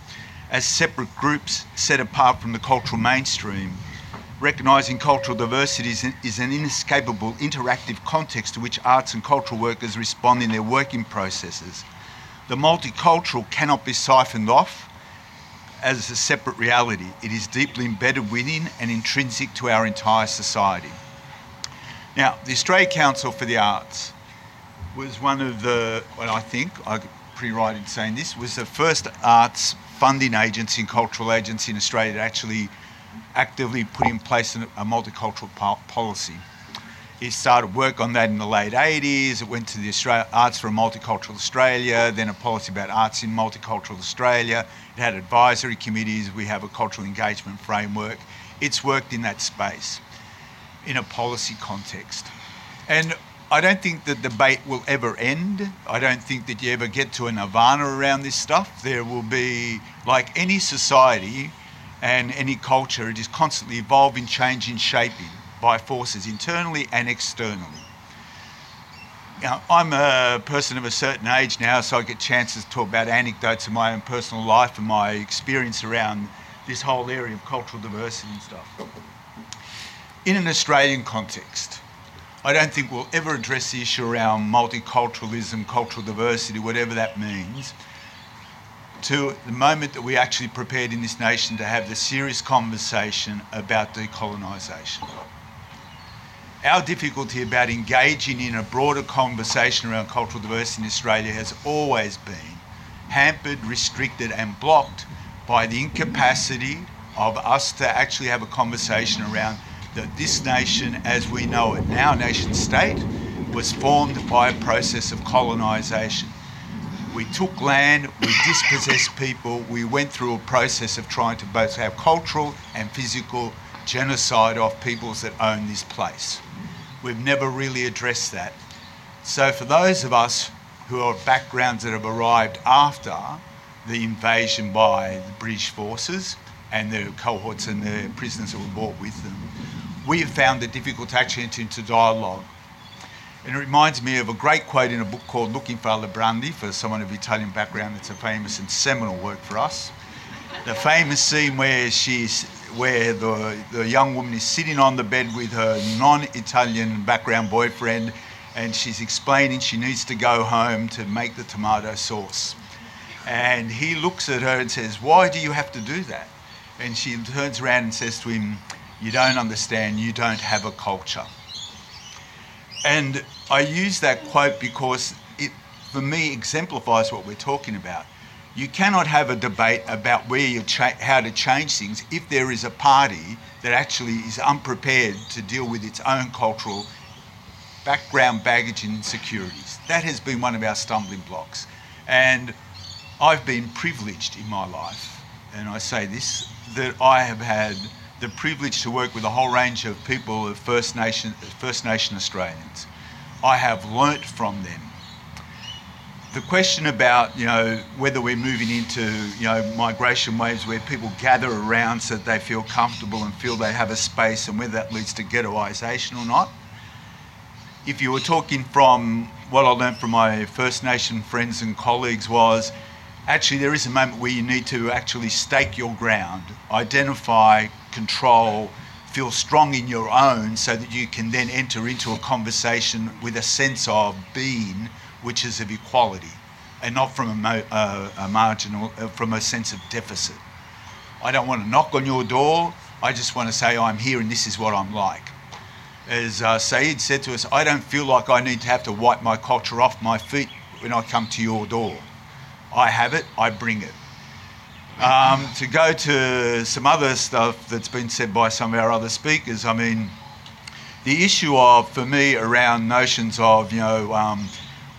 as separate groups set apart from the cultural mainstream. Recognising cultural diversity is an, is an inescapable interactive context to which arts and cultural workers respond in their working processes. The multicultural cannot be siphoned off as a separate reality. It is deeply embedded within and intrinsic to our entire society. Now, the Australia Council for the Arts was one of the, well, I think, I'm pretty right in saying this, was the first arts funding agency and cultural agency in Australia to actually actively put in place a multicultural policy. He started work on that in the late 80s. It went to the Australia, Arts for a Multicultural Australia, then a policy about arts in multicultural Australia. It had advisory committees. We have a cultural engagement framework. It's worked in that space in a policy context. And I don't think the debate will ever end. I don't think that you ever get to a nirvana around this stuff. There will be, like any society and any culture, it is constantly evolving, changing, shaping by forces internally and externally. Now, I'm a person of a certain age now, so I get chances to talk about anecdotes of my own personal life and my experience around this whole area of cultural diversity and stuff. In an Australian context, I don't think we'll ever address the issue around multiculturalism, cultural diversity, whatever that means, to the moment that we actually prepared in this nation to have the serious conversation about decolonisation our difficulty about engaging in a broader conversation around cultural diversity in Australia has always been hampered, restricted, and blocked by the incapacity of us to actually have a conversation around that this nation, as we know it now, nation state, was formed by a process of colonisation. We took land, we dispossessed people, we went through a process of trying to both have cultural and physical genocide of peoples that own this place. We've never really addressed that. So, for those of us who are backgrounds that have arrived after the invasion by the British forces and the cohorts and the prisoners that were brought with them, we have found it difficult to actually enter into dialogue. And it reminds me of a great quote in a book called Looking for Alibrandi, for someone of Italian background, it's a famous and seminal work for us. The famous scene where she's where the, the young woman is sitting on the bed with her non Italian background boyfriend and she's explaining she needs to go home to make the tomato sauce. And he looks at her and says, Why do you have to do that? And she turns around and says to him, You don't understand, you don't have a culture. And I use that quote because it, for me, exemplifies what we're talking about. You cannot have a debate about where you cha- how to change things if there is a party that actually is unprepared to deal with its own cultural background baggage and insecurities. That has been one of our stumbling blocks. And I've been privileged in my life, and I say this, that I have had the privilege to work with a whole range of people of First Nation, First Nation Australians. I have learnt from them the question about you know whether we're moving into you know migration waves where people gather around so that they feel comfortable and feel they have a space and whether that leads to ghettoisation or not. If you were talking from what I learned from my First Nation friends and colleagues was actually there is a moment where you need to actually stake your ground, identify, control, feel strong in your own so that you can then enter into a conversation with a sense of being which is of equality, and not from a, mo- uh, a marginal, uh, from a sense of deficit. I don't want to knock on your door. I just want to say I'm here and this is what I'm like. As uh, Saeed said to us, I don't feel like I need to have to wipe my culture off my feet when I come to your door. I have it, I bring it. Um, to go to some other stuff that's been said by some of our other speakers, I mean, the issue of, for me, around notions of, you know, um,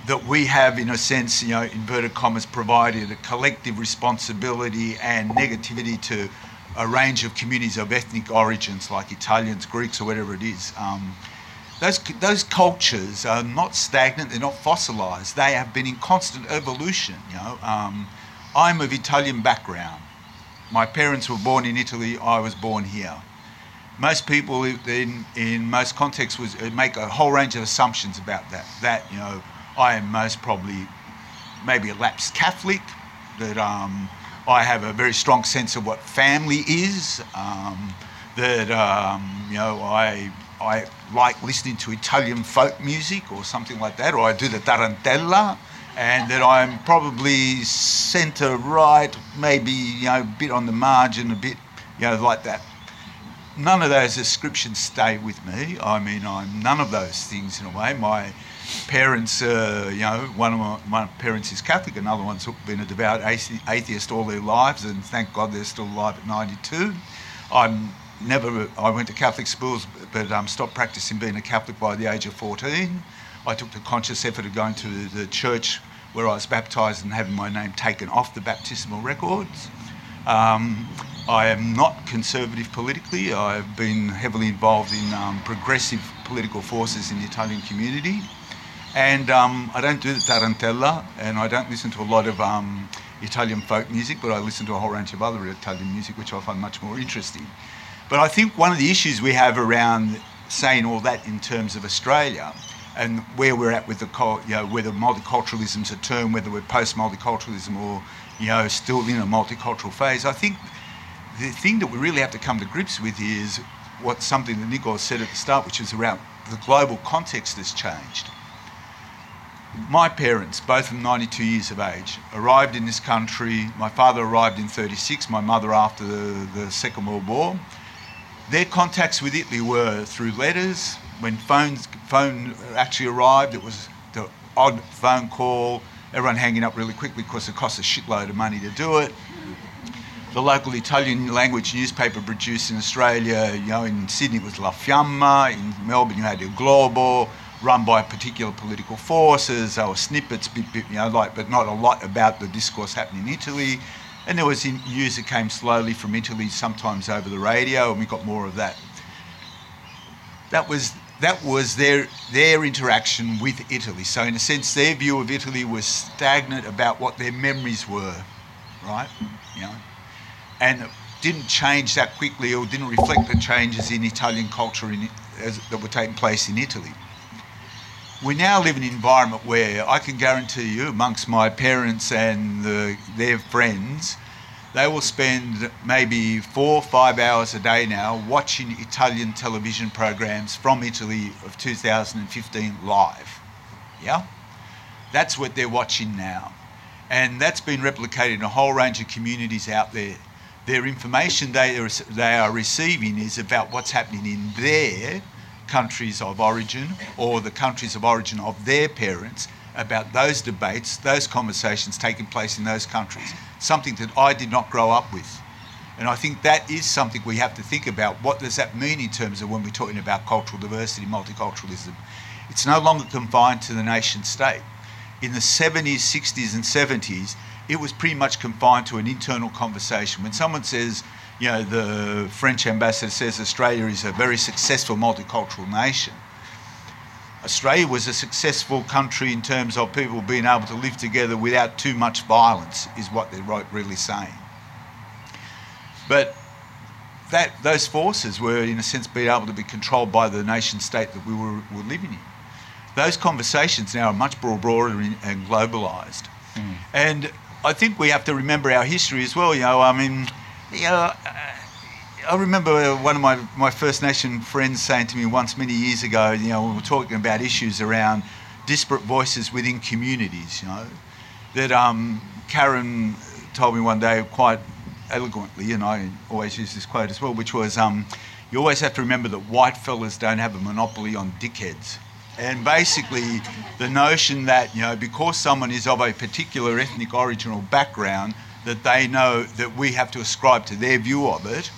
that we have, in a sense, you know, inverted commas, provided a collective responsibility and negativity to a range of communities of ethnic origins, like Italians, Greeks, or whatever it is. Um, those, those cultures are not stagnant, they're not fossilized, they have been in constant evolution. You know, um, I'm of Italian background. My parents were born in Italy, I was born here. Most people in, in most contexts was, make a whole range of assumptions about that. That, you know, I am most probably maybe a lapsed Catholic, that um, I have a very strong sense of what family is, um, that um, you know I I like listening to Italian folk music or something like that, or I do the tarantella, and that I'm probably centre right, maybe you know a bit on the margin, a bit you know like that. None of those descriptions stay with me. I mean, I'm none of those things in a way. My parents, uh, you know, one of my, my, parents is Catholic, another one's been a devout atheist all their lives, and thank God they're still alive at 92. I'm never. I went to Catholic schools, but um, stopped practicing being a Catholic by the age of 14. I took the conscious effort of going to the church where I was baptised and having my name taken off the baptismal records. Um, I am not conservative politically. I've been heavily involved in um, progressive political forces in the Italian community. And um, I don't do the tarantella and I don't listen to a lot of um, Italian folk music, but I listen to a whole range of other Italian music, which I find much more interesting. But I think one of the issues we have around saying all that in terms of Australia and where we're at with the, you know, whether a term, whether we're post multiculturalism or, you know, still in a multicultural phase, I think the thing that we really have to come to grips with is what something that Nico said at the start, which is around the global context has changed. My parents, both of them 92 years of age, arrived in this country. My father arrived in 36, my mother after the, the Second World War. Their contacts with Italy were through letters. When phones phone actually arrived, it was the odd phone call, everyone hanging up really quickly because it cost a shitload of money to do it the local Italian language newspaper produced in Australia. You know, in Sydney it was La Fiamma, in Melbourne you had Il Globo, run by particular political forces. There were snippets, bit, bit, you know, like, but not a lot about the discourse happening in Italy. And there was news that came slowly from Italy, sometimes over the radio, and we got more of that. That was that was their their interaction with Italy. So in a sense, their view of Italy was stagnant about what their memories were, right? You know and didn't change that quickly or didn't reflect the changes in Italian culture in, as, that were taking place in Italy. We now live in an environment where I can guarantee you, amongst my parents and the, their friends, they will spend maybe four or five hours a day now watching Italian television programs from Italy of 2015 live. Yeah? That's what they're watching now. And that's been replicated in a whole range of communities out there their information they are, they are receiving is about what's happening in their countries of origin or the countries of origin of their parents about those debates, those conversations taking place in those countries. Something that I did not grow up with. And I think that is something we have to think about. What does that mean in terms of when we're talking about cultural diversity, multiculturalism? It's no longer confined to the nation state. In the 70s, 60s, and 70s, it was pretty much confined to an internal conversation. When someone says, you know, the French ambassador says Australia is a very successful multicultural nation, Australia was a successful country in terms of people being able to live together without too much violence, is what they're really saying. But that, those forces were, in a sense, being able to be controlled by the nation state that we were, were living in. Those conversations now are much broader and globalised. Mm. And I think we have to remember our history as well. You know, I mean, know, uh, I remember one of my, my First Nation friends saying to me once many years ago, you know, we were talking about issues around disparate voices within communities, you know, that um, Karen told me one day quite eloquently, and I always use this quote as well, which was, um, you always have to remember that white fellas don't have a monopoly on dickheads. And basically, the notion that, you know, because someone is of a particular ethnic origin or background, that they know that we have to ascribe to their view of it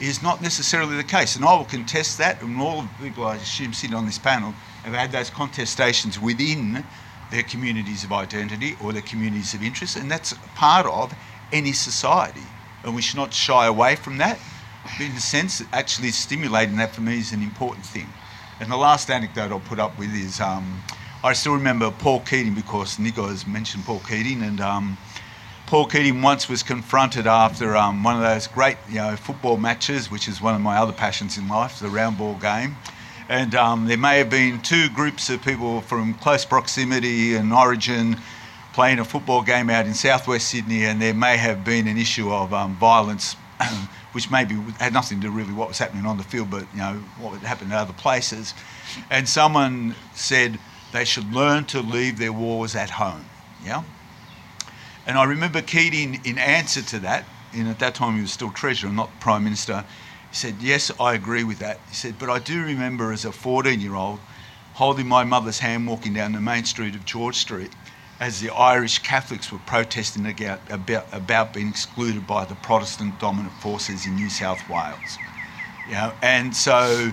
is not necessarily the case. And I will contest that, and all the people I assume sitting on this panel have had those contestations within their communities of identity or their communities of interest, and that's part of any society. And we should not shy away from that. But in a sense, actually stimulating that for me is an important thing. And the last anecdote I'll put up with is um, I still remember Paul Keating because Nico has mentioned Paul Keating, and um, Paul Keating once was confronted after um, one of those great you know football matches, which is one of my other passions in life, the round ball game. And um, there may have been two groups of people from close proximity and origin playing a football game out in southwest Sydney, and there may have been an issue of um, violence *coughs* which maybe had nothing to do really what was happening on the field, but you know what would happen at other places. And someone said they should learn to leave their wars at home. Yeah. And I remember Keating, in answer to that, and at that time he was still treasurer, not prime minister. He said, "Yes, I agree with that." He said, "But I do remember as a 14-year-old holding my mother's hand walking down the main street of George Street." as the Irish Catholics were protesting about, about being excluded by the Protestant dominant forces in New South Wales. You know, and so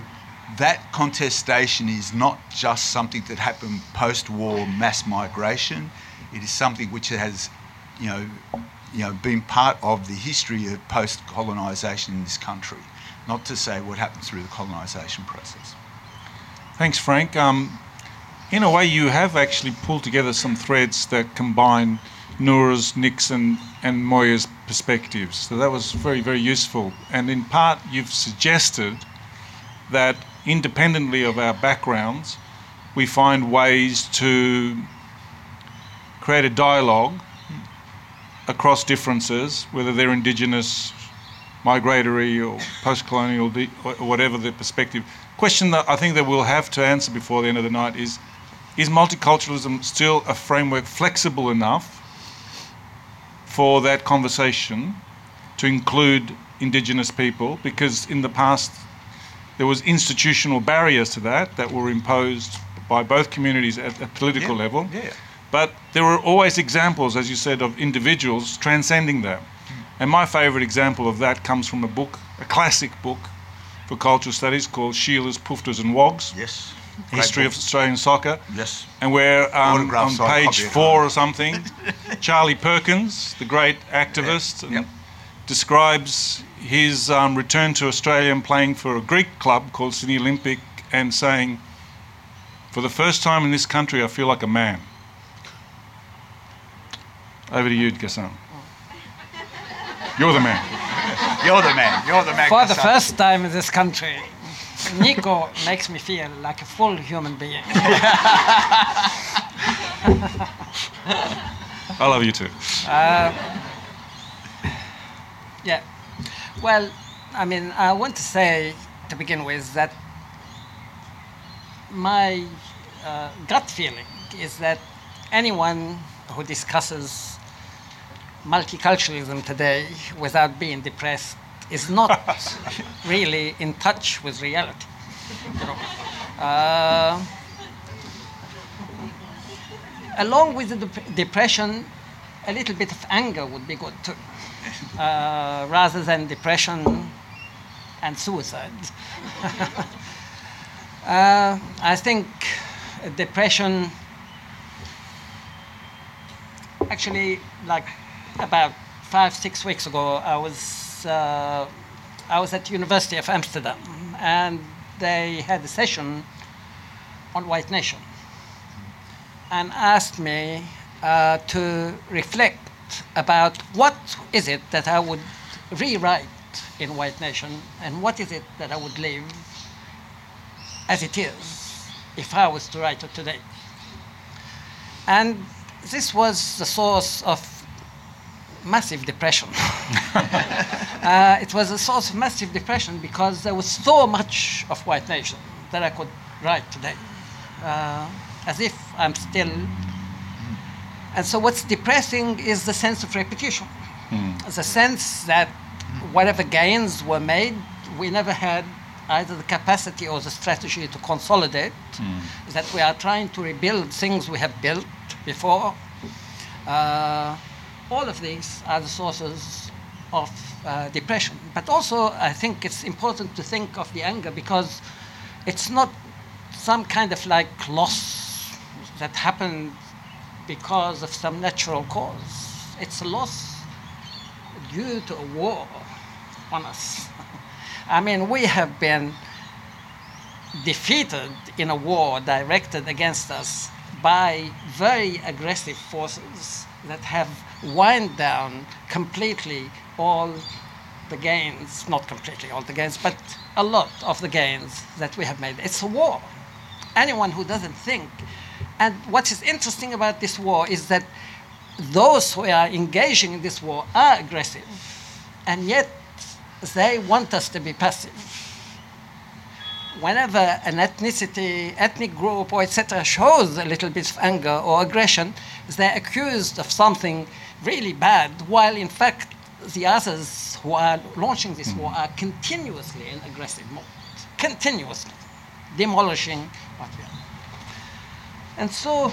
that contestation is not just something that happened post-war mass migration. It is something which has, you know, you know, been part of the history of post-colonisation in this country. Not to say what happened through the colonisation process. Thanks, Frank. Um, in a way, you have actually pulled together some threads that combine Noura's, Nick's, and, and Moya's perspectives. So that was very, very useful. And in part, you've suggested that independently of our backgrounds, we find ways to create a dialogue across differences, whether they're indigenous, migratory, or post-colonial, or whatever the perspective. Question that I think that we'll have to answer before the end of the night is: Is multiculturalism still a framework flexible enough for that conversation to include indigenous people? Because in the past, there was institutional barriers to that that were imposed by both communities at a political Yeah, level. yeah. But there were always examples, as you said, of individuals transcending that. And my favourite example of that comes from a book, a classic book for cultural studies called Sheila's, Poofters and Wogs, Yes. History of Australian Soccer. Yes. And where um, on page four or something, *laughs* Charlie Perkins, the great activist, and Yep. describes his um, return to Australia and playing for a Greek club called Sydney Olympic and saying, For the first time in this country, I feel like a man. Over to you, Ghassan. You're the man. You're the man. You're the man. For the first time in this country, Nico makes me feel like a full human being. I love you too. Yeah. Well, I mean, I want to say to begin with that my uh, gut feeling is that anyone who discusses multiculturalism today without being depressed is not *laughs* really in touch with reality. You know? Uh, along with the dep- depression, a little bit of anger would be good too uh, rather than depression and suicide. *laughs* uh, I think depression, actually, like about five, six weeks ago, I was, uh, I was at University of Amsterdam and they had a session on white nation and asked me uh, to reflect about what is it that I would rewrite in White Nation and what is it that I would leave as it is if I was to write it today. And this was the source of massive depression. *laughs* uh, it was a source of massive depression because there was so much of White Nation that I could write today, uh, as if I'm still and so, what's depressing is the sense of repetition, the sense that whatever gains were made, we never had either the capacity or the strategy to consolidate, that we are trying to rebuild things we have built before. Uh, all of these are the sources of uh, depression. But also, I think it's important to think of the anger because it's not some kind of like loss that happened because of some natural cause. It's a loss due to a war on us. *laughs* I mean, we have been defeated in a war directed against us by very aggressive forces that have wind down completely all the gains, not completely all the gains, but a lot of the gains that we have made. It's a war. Anyone who doesn't think and what is interesting about this war is that those who are engaging in this war are aggressive, and yet they want us to be passive. Whenever an ethnicity, ethnic group, or etc., shows a little bit of anger or aggression, they're accused of something really bad, while in fact the others who are launching this war are continuously in aggressive mode, continuously demolishing what we are. And so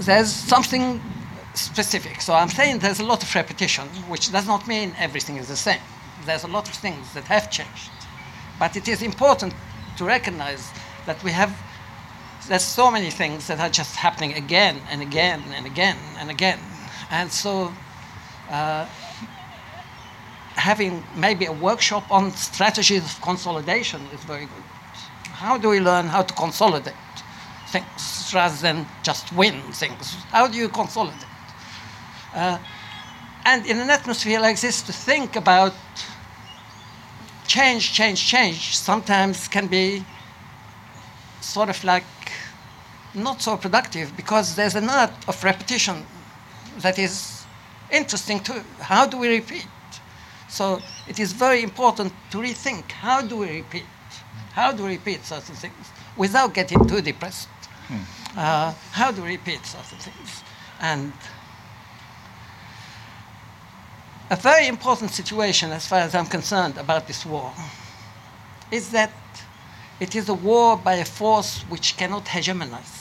there's something specific. So I'm saying there's a lot of repetition, which does not mean everything is the same. There's a lot of things that have changed. But it is important to recognize that we have, there's so many things that are just happening again and again and again and again. And so, uh, having maybe a workshop on strategies of consolidation is very good. How do we learn how to consolidate things rather than just win things? How do you consolidate? Uh, and in an atmosphere like this, to think about change, change, change sometimes can be sort of like not so productive because there's an art of repetition that is interesting too. How do we repeat? So it is very important to rethink how do we repeat? How do we repeat certain things without getting too depressed? Uh, how do we repeat certain things? And a very important situation, as far as I'm concerned, about this war is that it is a war by a force which cannot hegemonize.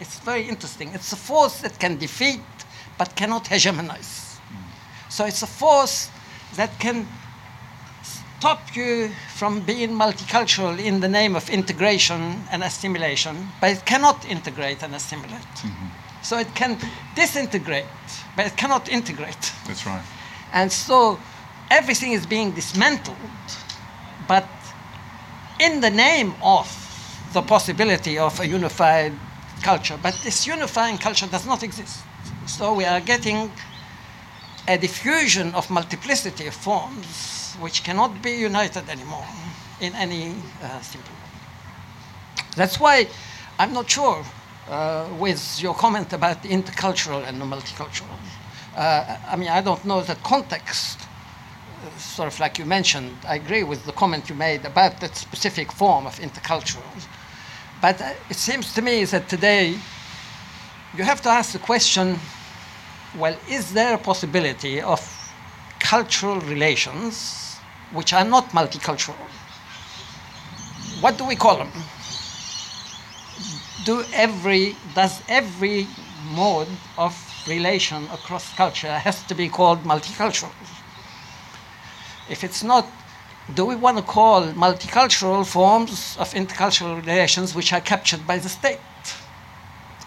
It's very interesting. It's a force that can defeat but cannot hegemonize. So it's a force that can stop you from being multicultural in the name of integration and assimilation, but it cannot integrate and assimilate. Mm-hmm. So it can disintegrate, but it cannot integrate. That's right. And so everything is being dismantled, but in the name of the possibility of a unified culture. But this unifying culture does not exist. So we are getting a diffusion of multiplicity of forms which cannot be united anymore in any uh, simple way. That's why I'm not sure uh, with your comment about the intercultural and the multicultural. Uh, I mean, I don't know the context, sort of like you mentioned. I agree with the comment you made about that specific form of intercultural. But it seems to me that today you have to ask the question well, is there a possibility of cultural relations which are not multicultural? What do we call them? Do every, does every mode of relation across culture has to be called multicultural? If it's not, do we want to call multicultural forms of intercultural relations which are captured by the state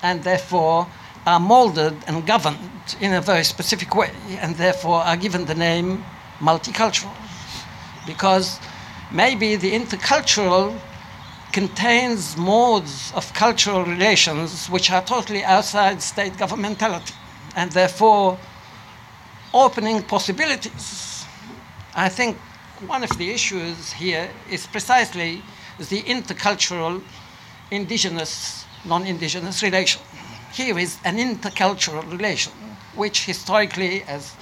and therefore are molded and governed in a very specific way and therefore are given the name multicultural? Because maybe the intercultural contains modes of cultural relations which are totally outside state governmentality and therefore opening possibilities. I think one of the issues here is precisely the intercultural indigenous non indigenous relation. Here is an intercultural relation, which historically, as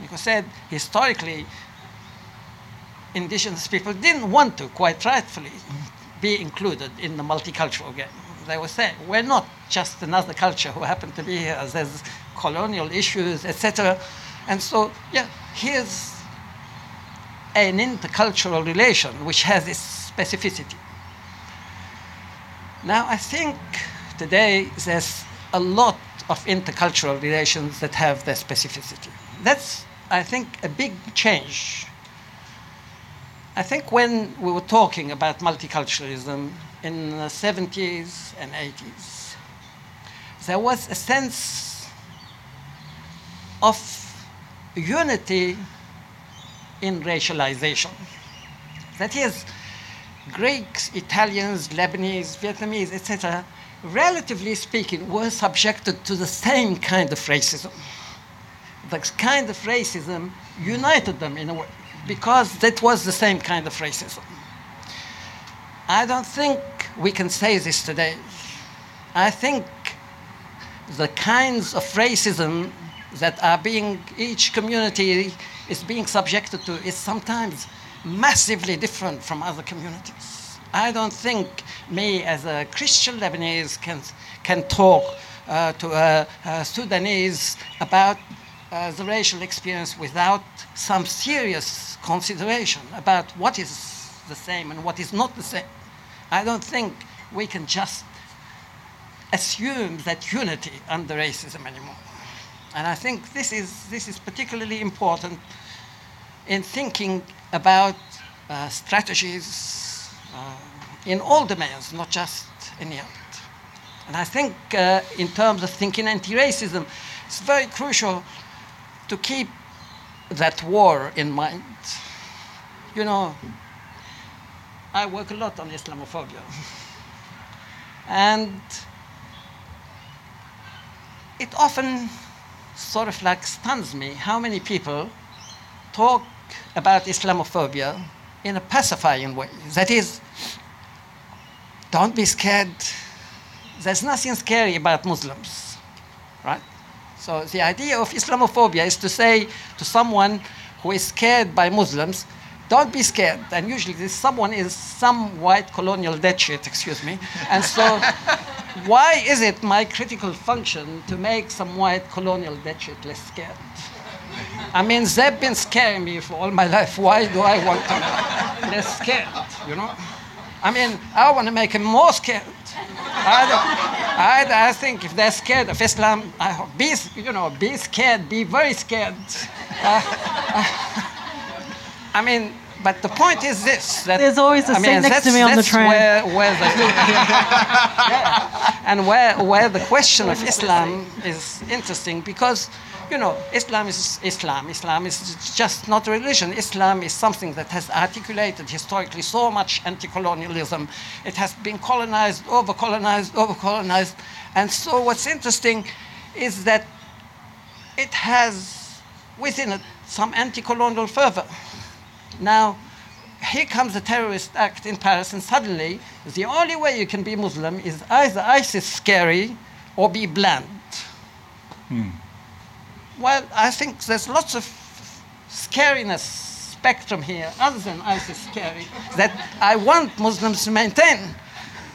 Nico said, historically, indigenous people didn't want to, quite rightfully, be included in the multicultural game. They were saying, we're not just another culture who happened to be here, there's colonial issues, etc. And so, yeah, here's an intercultural relation which has its specificity. Now, I think today there's a lot of intercultural relations that have their specificity. That's, I think, a big change. I think when we were talking about multiculturalism in the 70s and 80s, there was a sense of unity in racialization. That is, Greeks, Italians, Lebanese, Vietnamese, etc., relatively speaking, were subjected to the same kind of racism. The kind of racism united them in a way, because that was the same kind of racism. I don't think we can say this today. I think the kinds of racism that are being, each community is being subjected to is sometimes massively different from other communities. I don't think me as a Christian Lebanese can, can talk uh, to a, a, Sudanese about uh, the racial experience without some serious consideration about what is the same and what is not the same. I don't think we can just assume that unity under racism anymore. And I think this is, this is particularly important in thinking about uh, strategies uh, in all domains, not just in the art. And I think, uh, in terms of thinking anti racism, it's very crucial to keep that war in mind. You know, I work a lot on Islamophobia. *laughs* and it often sort of like stuns me how many people talk about Islamophobia in a pacifying way. That is, don't be scared. There's nothing scary about Muslims, right? So the idea of Islamophobia is to say to someone who is scared by Muslims, don't be scared. And usually this someone is some white colonial dead shit, excuse me. And so *laughs* why is it my critical function to make some white colonial dead shit less scared? I mean, they've been scaring me for all my life. Why do I want to be less scared, you know? I mean, I want to make them more scared. I, I, I, think if they're scared of Islam, I, be, you know, be scared, be very scared. *laughs* Uh, uh, I mean, but the point is this: that there's always a I seat next to me on the train. Where, where the, yeah. *laughs* And where, where the question of Islam is interesting because, you know, Islam is Islam. Islam is just not a religion. Islam is something that has articulated historically so much anti-colonialism. It has been colonized, over-colonized, over-colonized, and so what's interesting is that it has within it some anti-colonial fervor. Now, here comes a terrorist act in Paris, and suddenly the only way you can be Muslim is either ISIS scary or be bland. Hmm. Well, I think there's lots of scariness spectrum here, other than ISIS scary, that I want Muslims to maintain.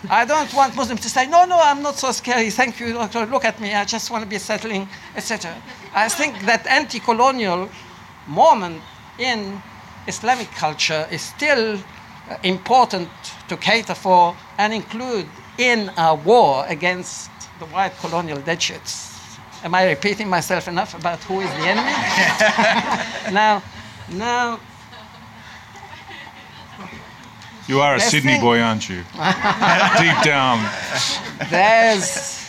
I don't want Muslims to say, no, no, I'm not so scary, thank you, doctor, look at me, I just want to be settling, etc. I think that anti colonial moment in Islamic culture is still uh, important to cater for and include in our war against the white colonial deadshits. Am I repeating myself enough about who is the enemy? *laughs* now, now. You are a Sydney thing, boy, aren't you? *laughs* Deep down. There's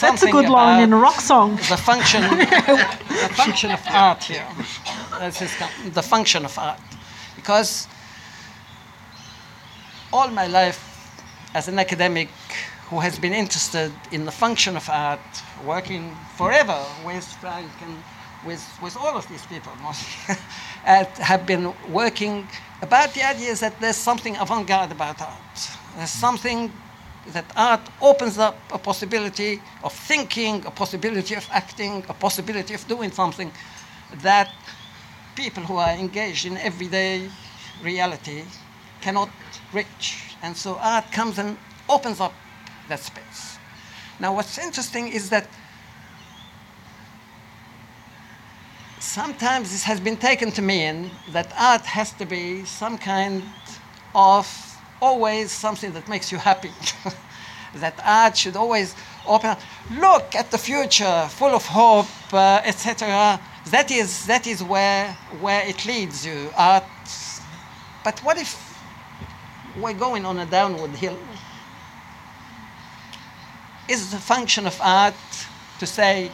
that's a good line in a rock song. The function, *laughs* the function of art here. The function of art, because all my life, as an academic who has been interested in the function of art, working forever with Frank and with, with all of these people, *laughs* have been working about the ideas that there's something avant-garde about art. There's something that art opens up a possibility of thinking, a possibility of acting, a possibility of doing something that people who are engaged in everyday reality cannot reach. And so art comes and opens up that space. Now, what's interesting is that sometimes this has been taken to mean that art has to be some kind of always something that makes you happy. *laughs* that art should always open up. look at the future full of hope uh, etc that is that is where where it leads you art but what if we're going on a downward hill is the function of art to say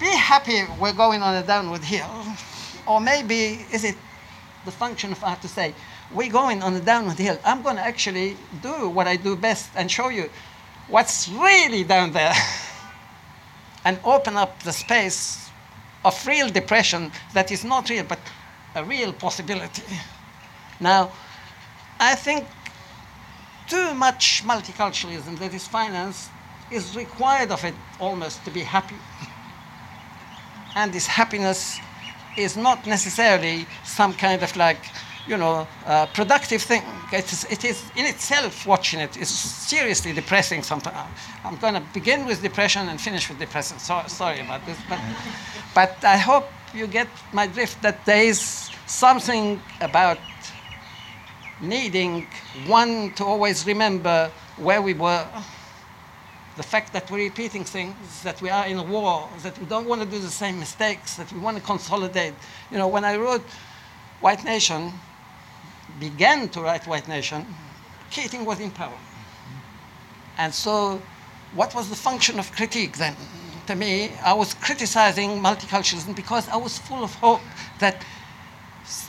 be happy we're going on a downward hill or maybe is it the function of art to say we're going on a downward hill. I'm going to actually do what I do best and show you what's really down there *laughs* and open up the space of real depression that is not real, but a real possibility. Now, I think too much multiculturalism that is financed is required of it almost to be happy. *laughs* And this happiness is not necessarily some kind of like you know, uh, productive thing. It is, it is in itself watching it is seriously depressing. Sometimes I'm going to begin with depression and finish with depression. So, sorry about this, but but I hope you get my drift that there is something about needing one to always remember where we were. The fact that we're repeating things, that we are in a war, that we don't want to do the same mistakes, that we want to consolidate. You know, when I wrote White Nation, began to write White Nation, Keating was in power. And so, what was the function of critique then? To me, I was criticizing multiculturalism because I was full of hope that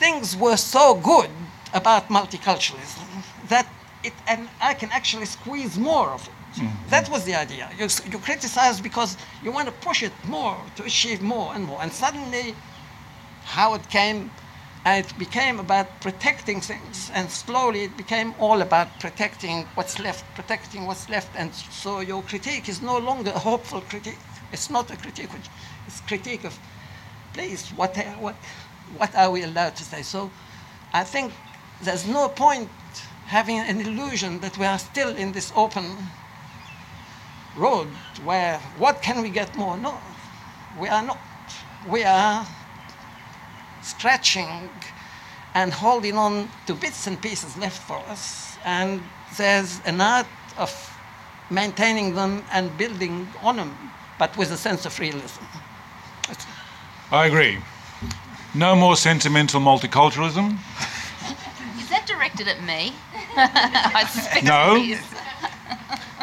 things were so good about multiculturalism that it, and I can actually squeeze more of it. Mm-hmm. That was the idea. You, you criticize because you want to push it more to achieve more and more. And suddenly, Howard came and it became about protecting things. And slowly it became all about protecting what's left, protecting what's left. And so your critique is no longer a hopeful critique. It's not a critique, which, it's critique of, please, what, what, what are we allowed to say? So I think there's no point having an illusion that we are still in this open road where what can we get more? No, we are not. We are stretching and holding on to bits and pieces left for us. And there's an art of maintaining them and building on them, but with a sense of realism. I agree. No more sentimental multiculturalism. Is that directed at me? *laughs* no.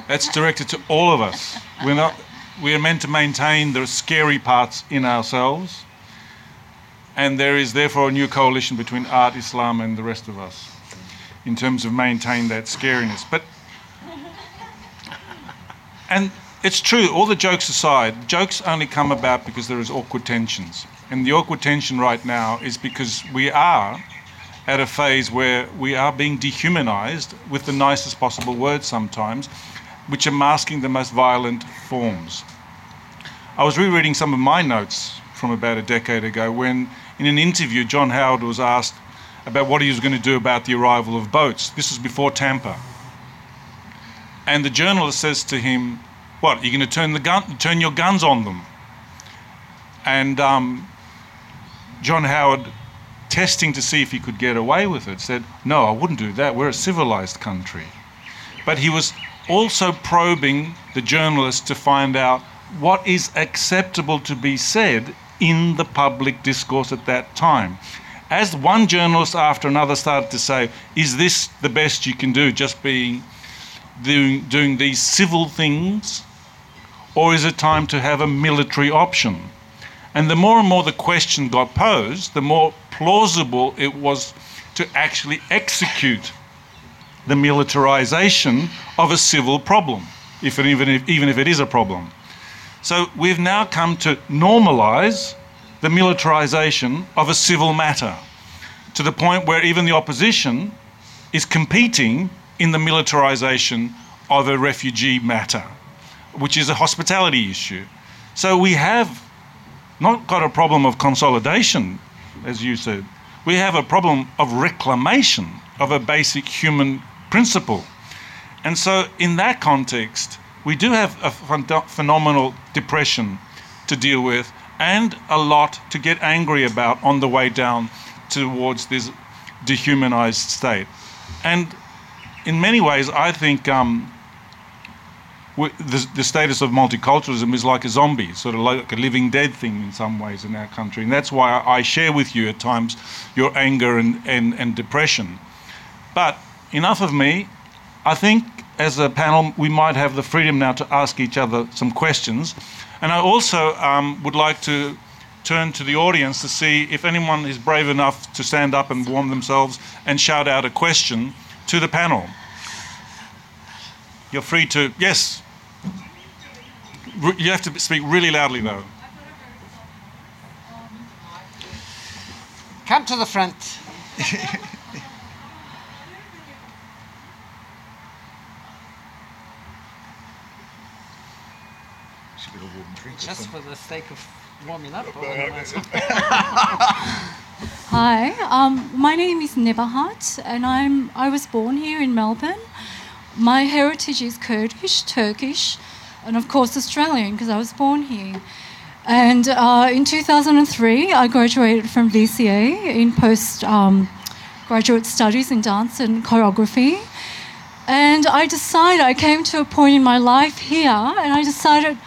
That's directed to all of us. We're not. We are meant to maintain the scary parts in ourselves, and there is therefore a new coalition between art, Islam, and the rest of us, in terms of maintaining that scariness. But and it's true. All the jokes aside, jokes only come about because there is awkward tensions, and the awkward tension right now is because we are at a phase where we are being dehumanized with the nicest possible words sometimes, which are masking the most violent forms. I was rereading some of my notes from about a decade ago when, in an interview, John Howard was asked about what he was going to do about the arrival of boats. This was before Tampa. And the journalist says to him, What, you're you going to turn, the gun, turn your guns on them? And um, John Howard testing to see if he could get away with it, said, No, I wouldn't do that. We're a civilized country. But he was also probing the journalist to find out what is acceptable to be said in the public discourse at that time. As one journalist after another started to say, Is this the best you can do, just being doing, doing these civil things? Or is it time to have a military option? And the more and more the question got posed, the more plausible it was to actually execute the militarization of a civil problem, if even, if, even if it is a problem. So we've now come to normalize the militarization of a civil matter to the point where even the opposition is competing in the militarization of a refugee matter, which is a hospitality issue. So we have not got a problem of consolidation, as you said. We have a problem of reclamation of a basic human principle. And so, in that context, we do have a phenomenal depression to deal with and a lot to get angry about on the way down towards this dehumanized state. And in many ways, I think um, the, the, status of multiculturalism is like a zombie, sort of like a living dead thing in some ways in our country. And that's why I share with you at times your anger and, and, and depression. But enough of me. I think as a panel, we might have the freedom now to ask each other some questions. And I also um, would like to turn to the audience to see if anyone is brave enough to stand up and warm themselves and shout out a question to the panel. You're free to, yes. You have to speak really loudly though. Come to the front. *laughs* Just for the sake of warming up. Hi, um, my name is Nebahat, and I'm I was born here in Melbourne. My heritage is Kurdish, Turkish, and of course Australian because I was born here. And uh, in 2003, I graduated from VCA in post um, graduate studies in dance and choreography. And I decided, I came to a point in my life here, and I decided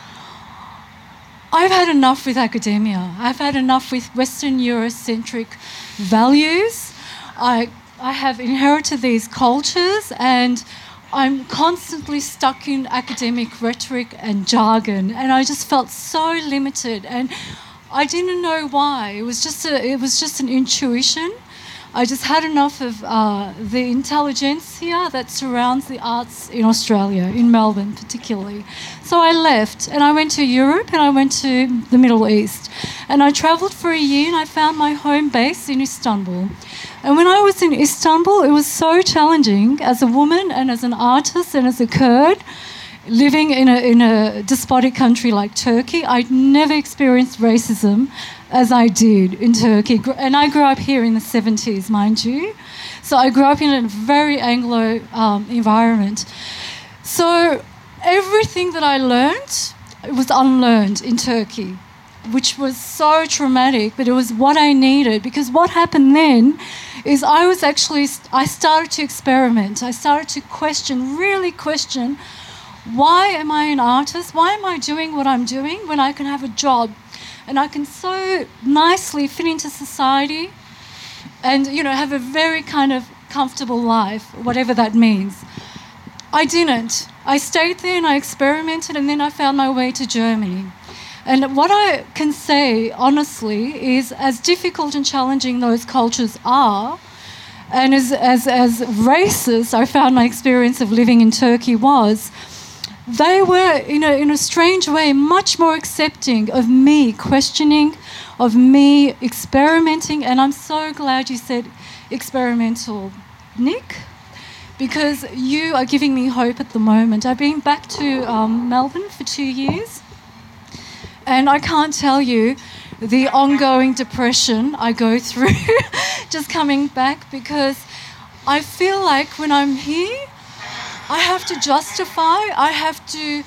I've had enough with academia. I've had enough with Western Eurocentric values. I I have inherited these cultures and I'm constantly stuck in academic rhetoric and jargon, and I just felt so limited, and I didn't know why. It was just a, it was just an intuition. I just had enough of uh, the intelligentsia that surrounds the arts in Australia, in Melbourne particularly. So I left and I went to Europe and I went to the Middle East. And I travelled for a year and I found my home base in Istanbul. And when I was in Istanbul, it was so challenging as a woman and as an artist and as a Kurd living in a, in a despotic country like Turkey. I'd never experienced racism as I did in Turkey. And I grew up here in the 70s, mind you. So I grew up in a very Anglo um, environment. So everything that I learned was unlearned in Turkey, which was so traumatic, but it was what I needed because what happened then is I was actually, I started to experiment. I started to question, really question, why am I an artist? Why am I doing what I'm doing when I can have a job and I can so nicely fit into society and you know have a very kind of comfortable life, whatever that means. I didn't. I stayed there and I experimented and then I found my way to Germany. And what I can say honestly is as difficult and challenging those cultures are, and as, as, as racist I found my experience of living in Turkey was, they were, in a, in a strange way, much more accepting of me questioning, of me experimenting. And I'm so glad you said experimental, Nick, because you are giving me hope at the moment. I've been back to um, Melbourne for two years, and I can't tell you the ongoing depression I go through *laughs* just coming back because I feel like when I'm here, I have to justify, I have to,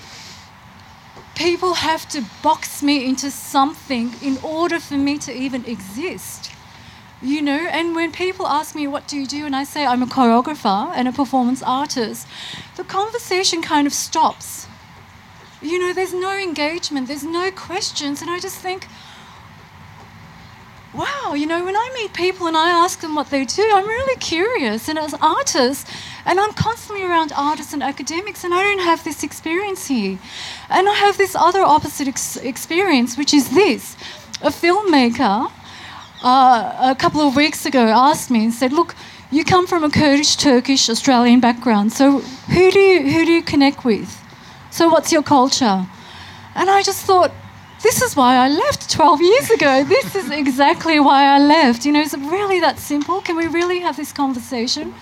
people have to box me into something in order for me to even exist. You know, and when people ask me, What do you do? and I say, I'm a choreographer and a performance artist, the conversation kind of stops. You know, there's no engagement, there's no questions, and I just think, wow, you know, when I meet people and I ask them what they do, I'm really curious. And as artists, and I'm constantly around artists and academics, and I don't have this experience here. And I have this other opposite ex- experience, which is this a filmmaker uh, a couple of weeks ago asked me and said, Look, you come from a Kurdish, Turkish, Australian background, so who do you, who do you connect with? So, what's your culture? And I just thought, this is why I left 12 years ago. *laughs* This is exactly why I left. You know, is it really that simple? Can we really have this conversation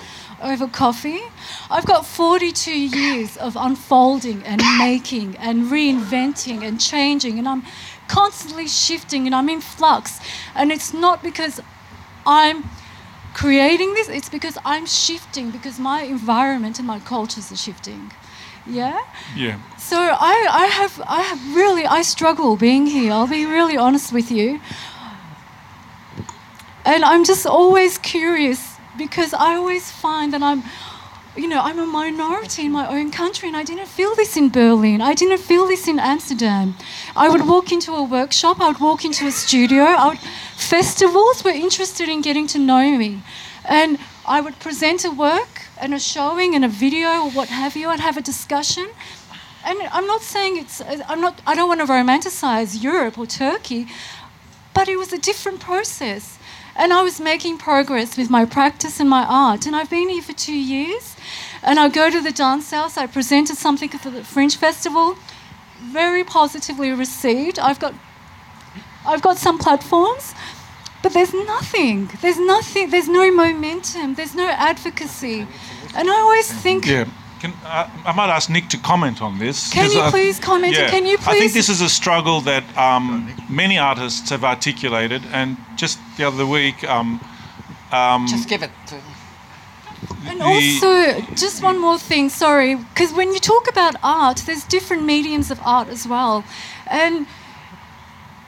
over coffee? I've got 42 years of unfolding and making and reinventing and changing, and I'm constantly shifting and I'm in flux. And it's not because I'm creating this, it's because I'm shifting because my environment and my cultures are shifting. Yeah? Yeah. So I, I have I have really I struggle being here. I'll be really honest with you. And I'm just always curious because I always find that I'm you know, I'm a minority in my own country and I didn't feel this in Berlin. I didn't feel this in Amsterdam. I would walk into a workshop, I would walk into a studio, would, festivals were interested in getting to know me. And I would present a work and a showing and a video or what have you, I'd have a discussion. And I'm not saying it's, I'm not, I don't want to romanticize Europe or Turkey, but it was a different process. And I was making progress with my practice and my art. And I've been here for two years. And I go to the dance house, I presented something for the Fringe Festival, very positively received. I've got, I've got some platforms. But there's nothing. There's nothing. There's no momentum. There's no advocacy. And I always think. Yeah. Can, uh, I might ask Nick to comment on this. Can you I- please comment? Yeah. Can you please? I think this is a struggle that um, many artists have articulated, and just the other week, um, um, Just give it to. And the- also, just one more thing, sorry, because when you talk about art, there's different mediums of art as well. And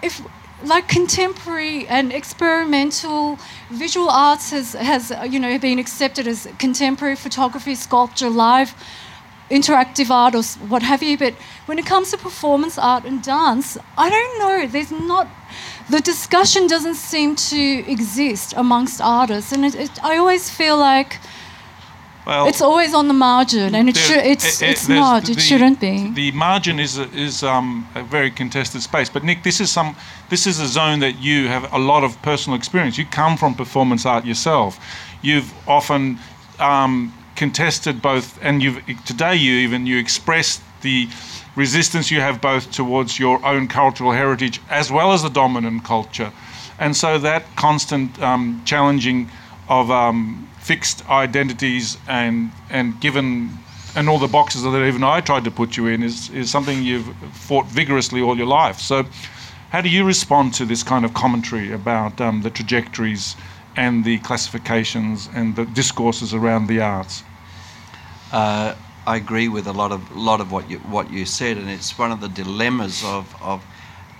if, like contemporary and experimental visual arts has, has you know, been accepted as contemporary photography, sculpture, live, interactive art, or what have you. But when it comes to performance art and dance, I don't know. There's not the discussion doesn't seem to exist amongst artists, and it, it, I always feel like Well, it's always on the margin, and it There- it's eh, it's not. the- it shouldn't be. The margin is a, is um, a very contested space. But Nick, this is some this is a zone that you have a lot of personal experience. You come from performance art yourself. You've often um, contested both, and you've today you even you expressed the resistance you have both towards your own cultural heritage as well as the dominant culture, and so that constant um, challenging of um, fixed identities and and given and all the boxes that even I tried to put you in is, is something you've fought vigorously all your life. So, how do you respond to this kind of commentary about um, the trajectories and the classifications and the discourses around the arts? Uh, I agree with a lot of lot of what you what you said, and it's one of the dilemmas of of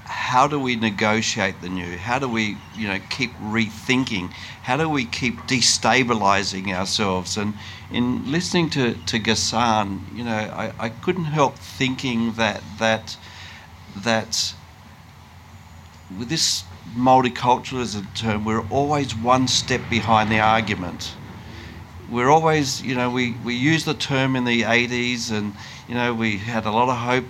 how do we negotiate the new? How do we you know keep rethinking? How do we keep destabilizing ourselves? And in listening to to Ghassan, you know, I, I couldn't help thinking that that that with this multiculturalism term, we're always one step behind the argument we're always, you know, we, we used the term in the 80s and, you know, we had a lot of hope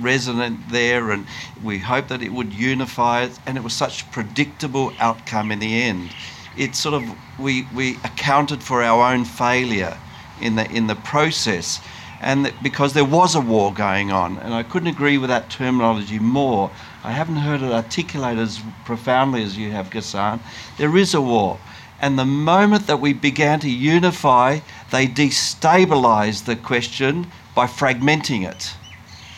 resonant there and we hoped that it would unify it and it was such predictable outcome in the end. It sort of, we, we accounted for our own failure in the, in the process and because there was a war going on and I couldn't agree with that terminology more. I haven't heard it articulated as profoundly as you have, Ghassan. There is a war. And the moment that we began to unify, they destabilized the question by fragmenting it.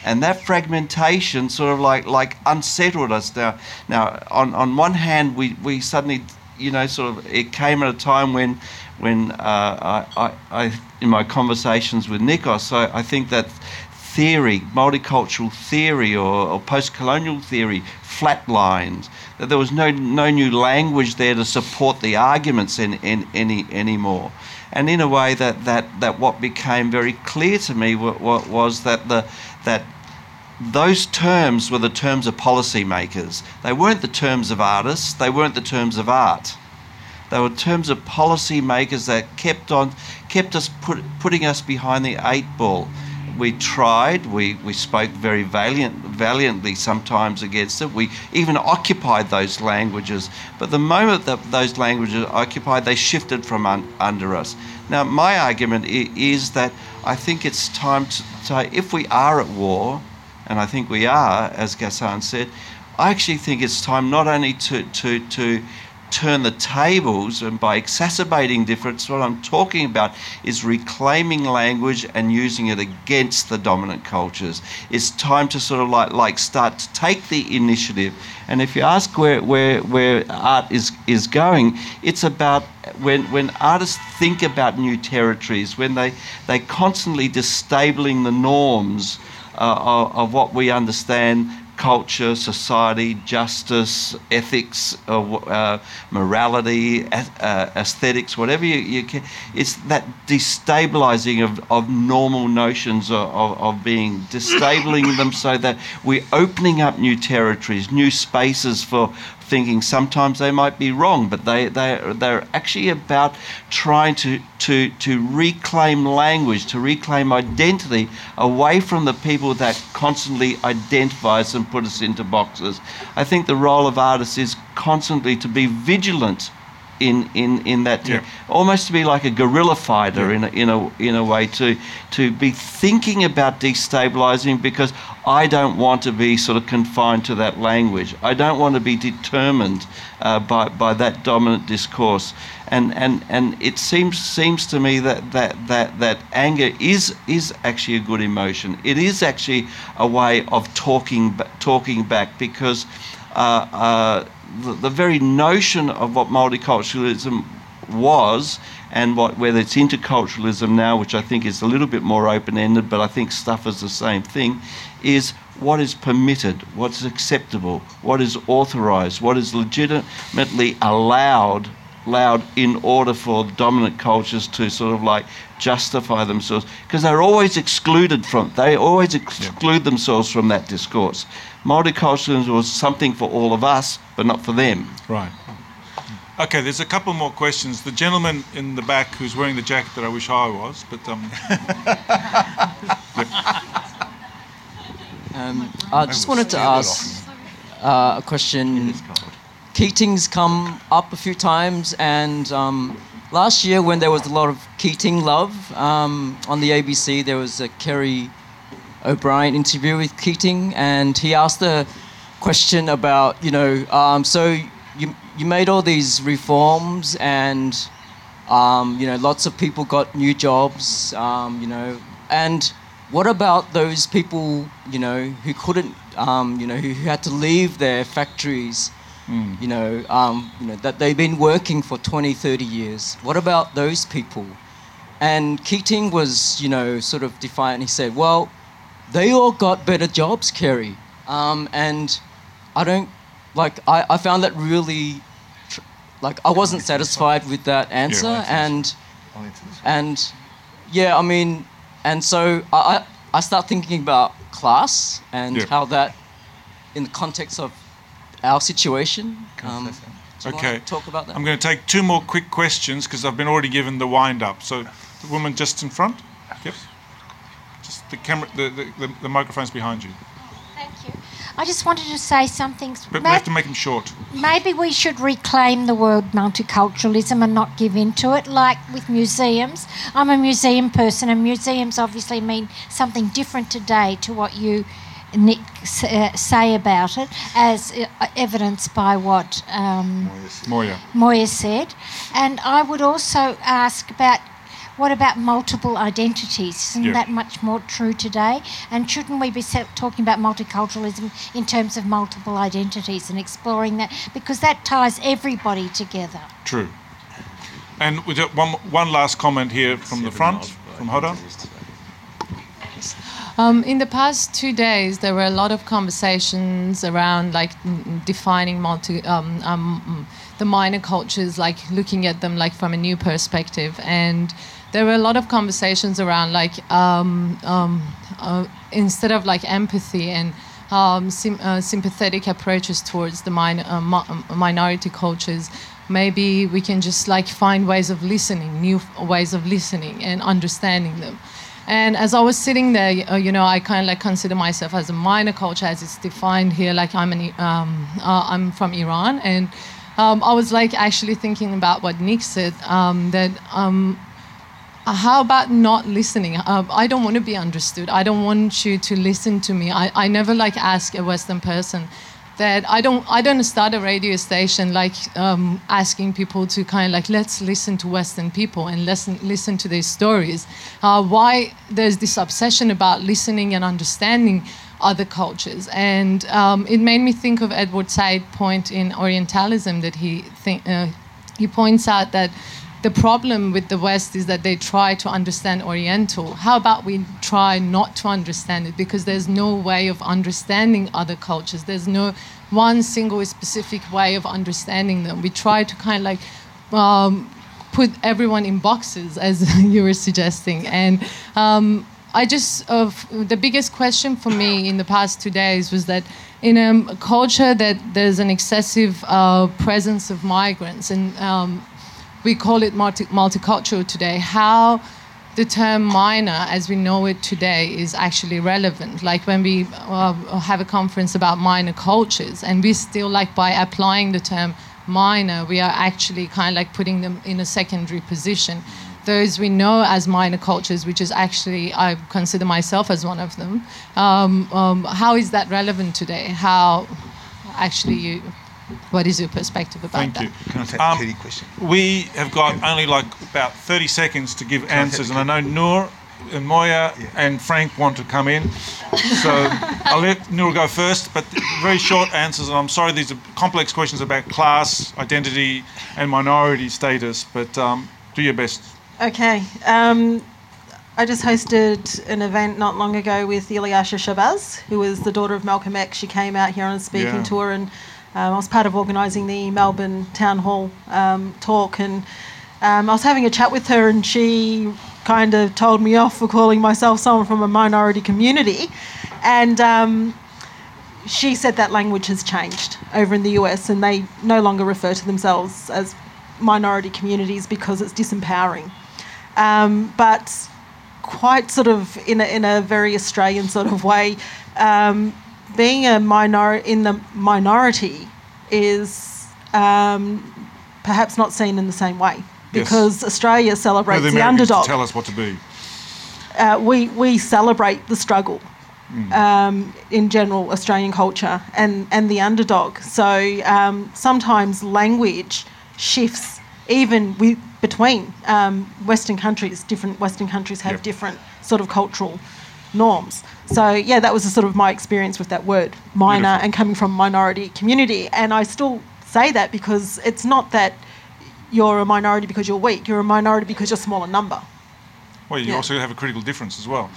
And that fragmentation sort of like, like unsettled us. Now, now on, on one hand, we, we suddenly, you know, sort of, it came at a time when, when uh, I, I, I, in my conversations with Nikos, I, I think that theory, multicultural theory or, or post colonial theory, flatlined. That there was no, no new language there to support the arguments in, in, any anymore. And in a way, that, that, that what became very clear to me wa- wa- was that, the, that those terms were the terms of policymakers. They weren't the terms of artists, they weren't the terms of art. They were terms of policymakers that kept on, kept us put, putting us behind the eight ball. We tried. We, we spoke very valiant, valiantly sometimes against it. We even occupied those languages. But the moment that those languages occupied, they shifted from un, under us. Now, my argument is that I think it's time to say if we are at war, and I think we are, as Ghassan said, I actually think it's time not only to, to, to turn the tables and by exacerbating difference, what I'm talking about is reclaiming language and using it against the dominant cultures. It's time to sort of like, like start to take the initiative. And if you ask where, where, where art is, is going, it's about when, when artists think about new territories, when they, they constantly disabling the norms uh, of, what we understand culture, society, justice, ethics, uh, uh, morality, uh, aesthetics, whatever you, you can. It's that destabilizing of, of normal notions of, of, of being, disabling them so that we're opening up new territories, new spaces for thinking. Sometimes they might be wrong, but they, they, they're actually about trying to, to, to reclaim language, to reclaim identity away from the people that constantly identify us and put us into boxes. I think the role of artists is constantly to be vigilant in, in, in that Yeah. almost to be like a guerrilla fighter in a, in a in a way to to be thinking about destabilizing because I don't want to be sort of confined to that language. I don't want to be determined uh, by by that dominant discourse. And and and it seems seems to me that that that that anger is is actually a good emotion. It is actually a way of talking talking back because. Uh, uh, the, the very notion of what multiculturalism was and what whether it's interculturalism now, which I think is a little bit more open-ended, but I think stuff is the same thing, is what is permitted, what's acceptable, what is authorized, what is legitimately allowed loud in order for dominant cultures to sort of like justify themselves. Because they're always excluded from they always exclude themselves from that discourse multiculturalism was something for all of us but not for them Right. Okay, there's a couple more questions. The gentleman in the back who's wearing the jacket that I wish I was, but um, *laughs* Um, I just wanted to ask uh, a question. Keating's come up a few times, and um, last year when there was a lot of Keating love um, on the ABC, there was a Kerry O'Brien interview with Keating, and he asked a question about, you know, um, so you you made all these reforms, and um, you know, lots of people got new jobs, um, you know, and what about those people, you know, who couldn't, um, you know, who, who had to leave their factories, you know, um, you know, that they've been working for 20, 30 years? What about those people? And Keating was, you know, sort of defiant. He said, well, they all got better jobs, Kerry. Um, and I don't, like, I, I found that really, tr- like, I wasn't satisfied with that answer. and, and yeah, I mean, and so I, I, start thinking about class and Yeah. how that, in the context of our situation, um, do you wanna Okay. talk about that. I'm going to take two more quick questions because I've been already given the wind up. So, the woman just in front. Yep. Just the camera, the, the, the, the microphone's behind you. Thank you. I just wanted to say something. But we have to make them short. Maybe we should reclaim the word multiculturalism and not give in to it, like with museums. I'm a museum person, and museums obviously mean something different today to what you, Nick, uh, say about it, as uh, evidenced by what um, Moya. Moya said. And I would also ask about what about multiple identities? Isn't Yeah. that much more true today? And shouldn't we be talking about multiculturalism in terms of multiple identities and exploring that? Because that ties everybody together. True. And with that one, one last comment here from the front, from Hoda. Um, in the past two days, there were a lot of conversations around like n- defining multi, um, um, mm, the minor cultures, like looking at them like from a new perspective. And there were a lot of conversations around like um, um, uh, instead of like empathy and um, sim- uh, sympathetic approaches towards the min- uh, mi- minority cultures, maybe we can just like find ways of listening, new f- ways of listening and understanding them. And as I was sitting there, uh, you know, I kind of like consider myself as a minor culture as it's defined here. Like I'm an, um, uh, I'm from Iran, and um, I was like actually thinking about what Nick said um, that. Um, how about not listening? Uh, I don't want to be understood. I don't want you to listen to me. I, I never like ask a Western person that I don't I don't start a radio station like um, asking people to kind of like let's listen to Western people and listen listen to their stories. Uh, why there's this obsession about listening and understanding other cultures, and um, it made me think of Edward Said point in Orientalism that he think, uh, he points out that the problem with the West is that they try to understand Oriental. How about we try not to understand it? Because there's no way of understanding other cultures. There's no one single specific way of understanding them. We try to kind of like um, put everyone in boxes, *laughs* as you were suggesting. And um, I just, uh, the biggest question for me in the past two days was that in a culture that there's an excessive uh, presence of migrants and um, we call it multi- multicultural today. How the term minor, as we know it today, is actually relevant. Like when we uh, have a conference about minor cultures, and we still like by applying the term minor, we are actually kind of like putting them in a secondary position. Those we know as minor cultures, which is actually I consider myself as one of them. Um, um, how is that relevant today? How actually you what is your perspective about Thank that? Thank you. Can I take Um, the question? We have got only like about 30 seconds to give answers, and I know Nur and Moya and Frank want to come in. So *laughs* I'll let Nur go first, but very short answers. And I'm sorry, these are complex questions about class, identity, and minority status, but um, do your best. Okay. Um, I just hosted an event not long ago with Ilyasah Shabazz, who was the daughter of Malcolm X. She came out here on a speaking Yeah. tour and Um, I was part of organising the Melbourne Town Hall um, talk, and um, I was having a chat with her, and she kind of told me off for calling myself someone from a minority community, and um, she said that language has changed over in the US, and they no longer refer to themselves as minority communities because it's disempowering. Um, but quite sort of in a, in a very Australian sort of way, um, being a minor in the minority is um, perhaps not seen in the same way Yes. because Australia No, celebrates the the, Americans underdog. tell us what to be. Uh, we we celebrate the struggle. Um, in general, Australian culture and, and the underdog. So um, sometimes language shifts even with, between um, Western countries. Different Western countries have Yep. different sort of cultural norms. So yeah, that was a sort of my experience with that word, minor, Beautiful. and coming from a minority community. And I still say that because it's not that you're a minority because you're weak. You're a minority because you're a smaller number. Well, you Yeah. also have a critical difference as well.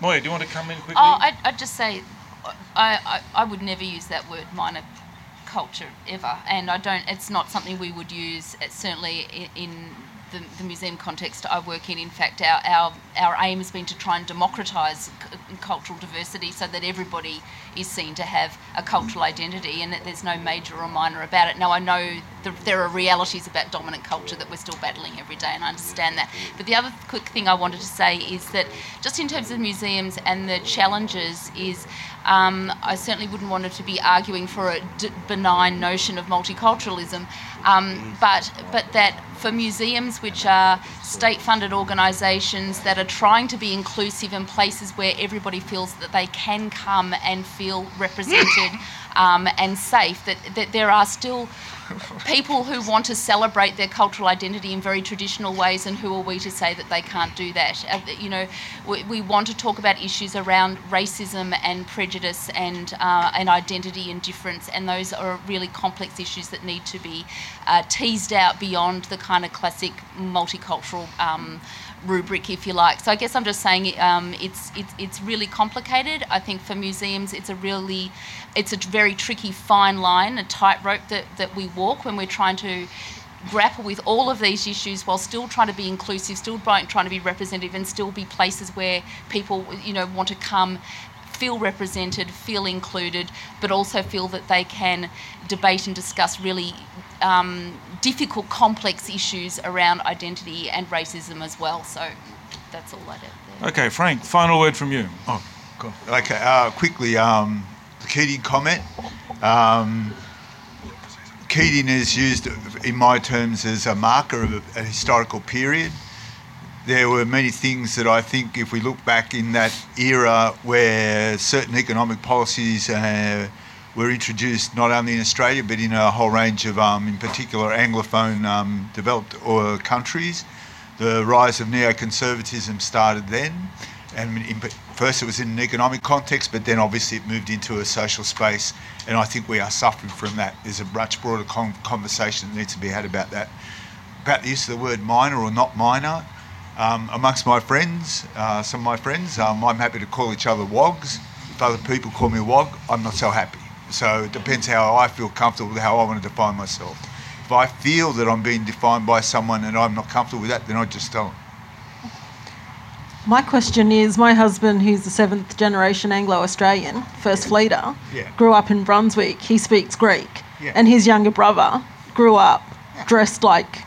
Moya, do you want to come in quickly? Oh, I'd, I'd just say I, I, I would never use that word minor culture ever, and I don't. It's not something we would use. It's certainly i- in the, the museum context I work in. In fact, our, our our aim has been to try and democratise c- cultural diversity so that everybody is seen to have a cultural identity, and that there's no major or minor about it. Now, I know the, there are realities about dominant culture that we're still battling every day, and I understand that. But the other quick thing I wanted to say is that just in terms of museums and the challenges is um, I certainly wouldn't want to be arguing for a d- benign notion of multiculturalism, um, but but that for museums which are state-funded organisations that are trying to be inclusive in places where everybody feels that they can come and feel represented um, and safe, that, that there are still people who want to celebrate their cultural identity in very traditional ways, and who are we to say that they can't do that? Uh, you know, we, we want to talk about issues around racism and prejudice and uh, and identity and difference, and those are really complex issues that need to be uh, teased out beyond the kind of classic multicultural. Um, rubric, if you like. So I guess I'm just saying um, it's it's it's really complicated. I think for museums, it's a really it's a very tricky fine line, a tightrope that that we walk when we're trying to grapple with all of these issues while still trying to be inclusive, still trying to be representative, and still be places where people you know want to come. Feel represented, feel included, but also feel that they can debate and discuss really um, difficult, complex issues around identity and racism as well. So that's all I did there. Okay, Frank, final word from you. Oh, cool. Okay, uh, quickly, um, the Keating comment. Um, Keating is used, in my terms, as a marker of a, a historical period. There were many things that I think, if we look back in that era where certain economic policies uh, were introduced not only in Australia but in a whole range of, um, in particular, Anglophone um, developed or countries, the rise of neoconservatism started then. And in, first it was in an economic context, but then obviously it moved into a social space. And I think we are suffering from that. There's a much broader con- conversation that needs to be had about that, about the use of the word minor or not minor. Um, amongst my friends, uh, some of my friends, um, I'm happy to call each other wogs. If other people call me a wog, I'm not so happy. So it depends how I feel comfortable with how I want to define myself. If I feel that I'm being defined by someone and I'm not comfortable with that, then I just don't. My question is my husband, who's the seventh generation Anglo Australian, first fleeter, Yeah. grew up in Brunswick. He speaks Greek. Yeah. And his younger brother grew up dressed like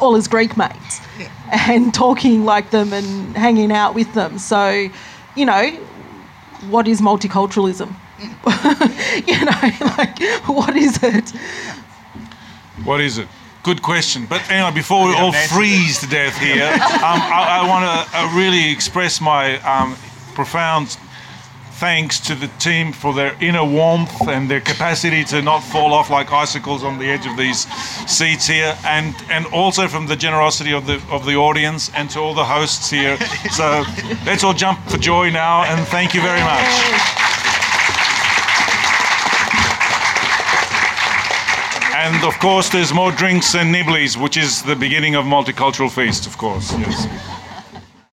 all his Greek mates Yeah. and talking like them and hanging out with them. So, you know, what is multiculturalism? *laughs* you know, *laughs* like, what is it? What is it? Good question. But anyway, before we We all freeze to death here, *laughs* um, I, I want to uh, really express my um, profound thanks to the team for their inner warmth and their capacity to not fall off like icicles on the edge of these seats here, and and also from the generosity of the of the audience and to all the hosts here. *laughs* So let's all jump for joy now, and thank you very much. And of course, there's more drinks and nibblies, which is the beginning of Multicultural Feast, of course. Yes.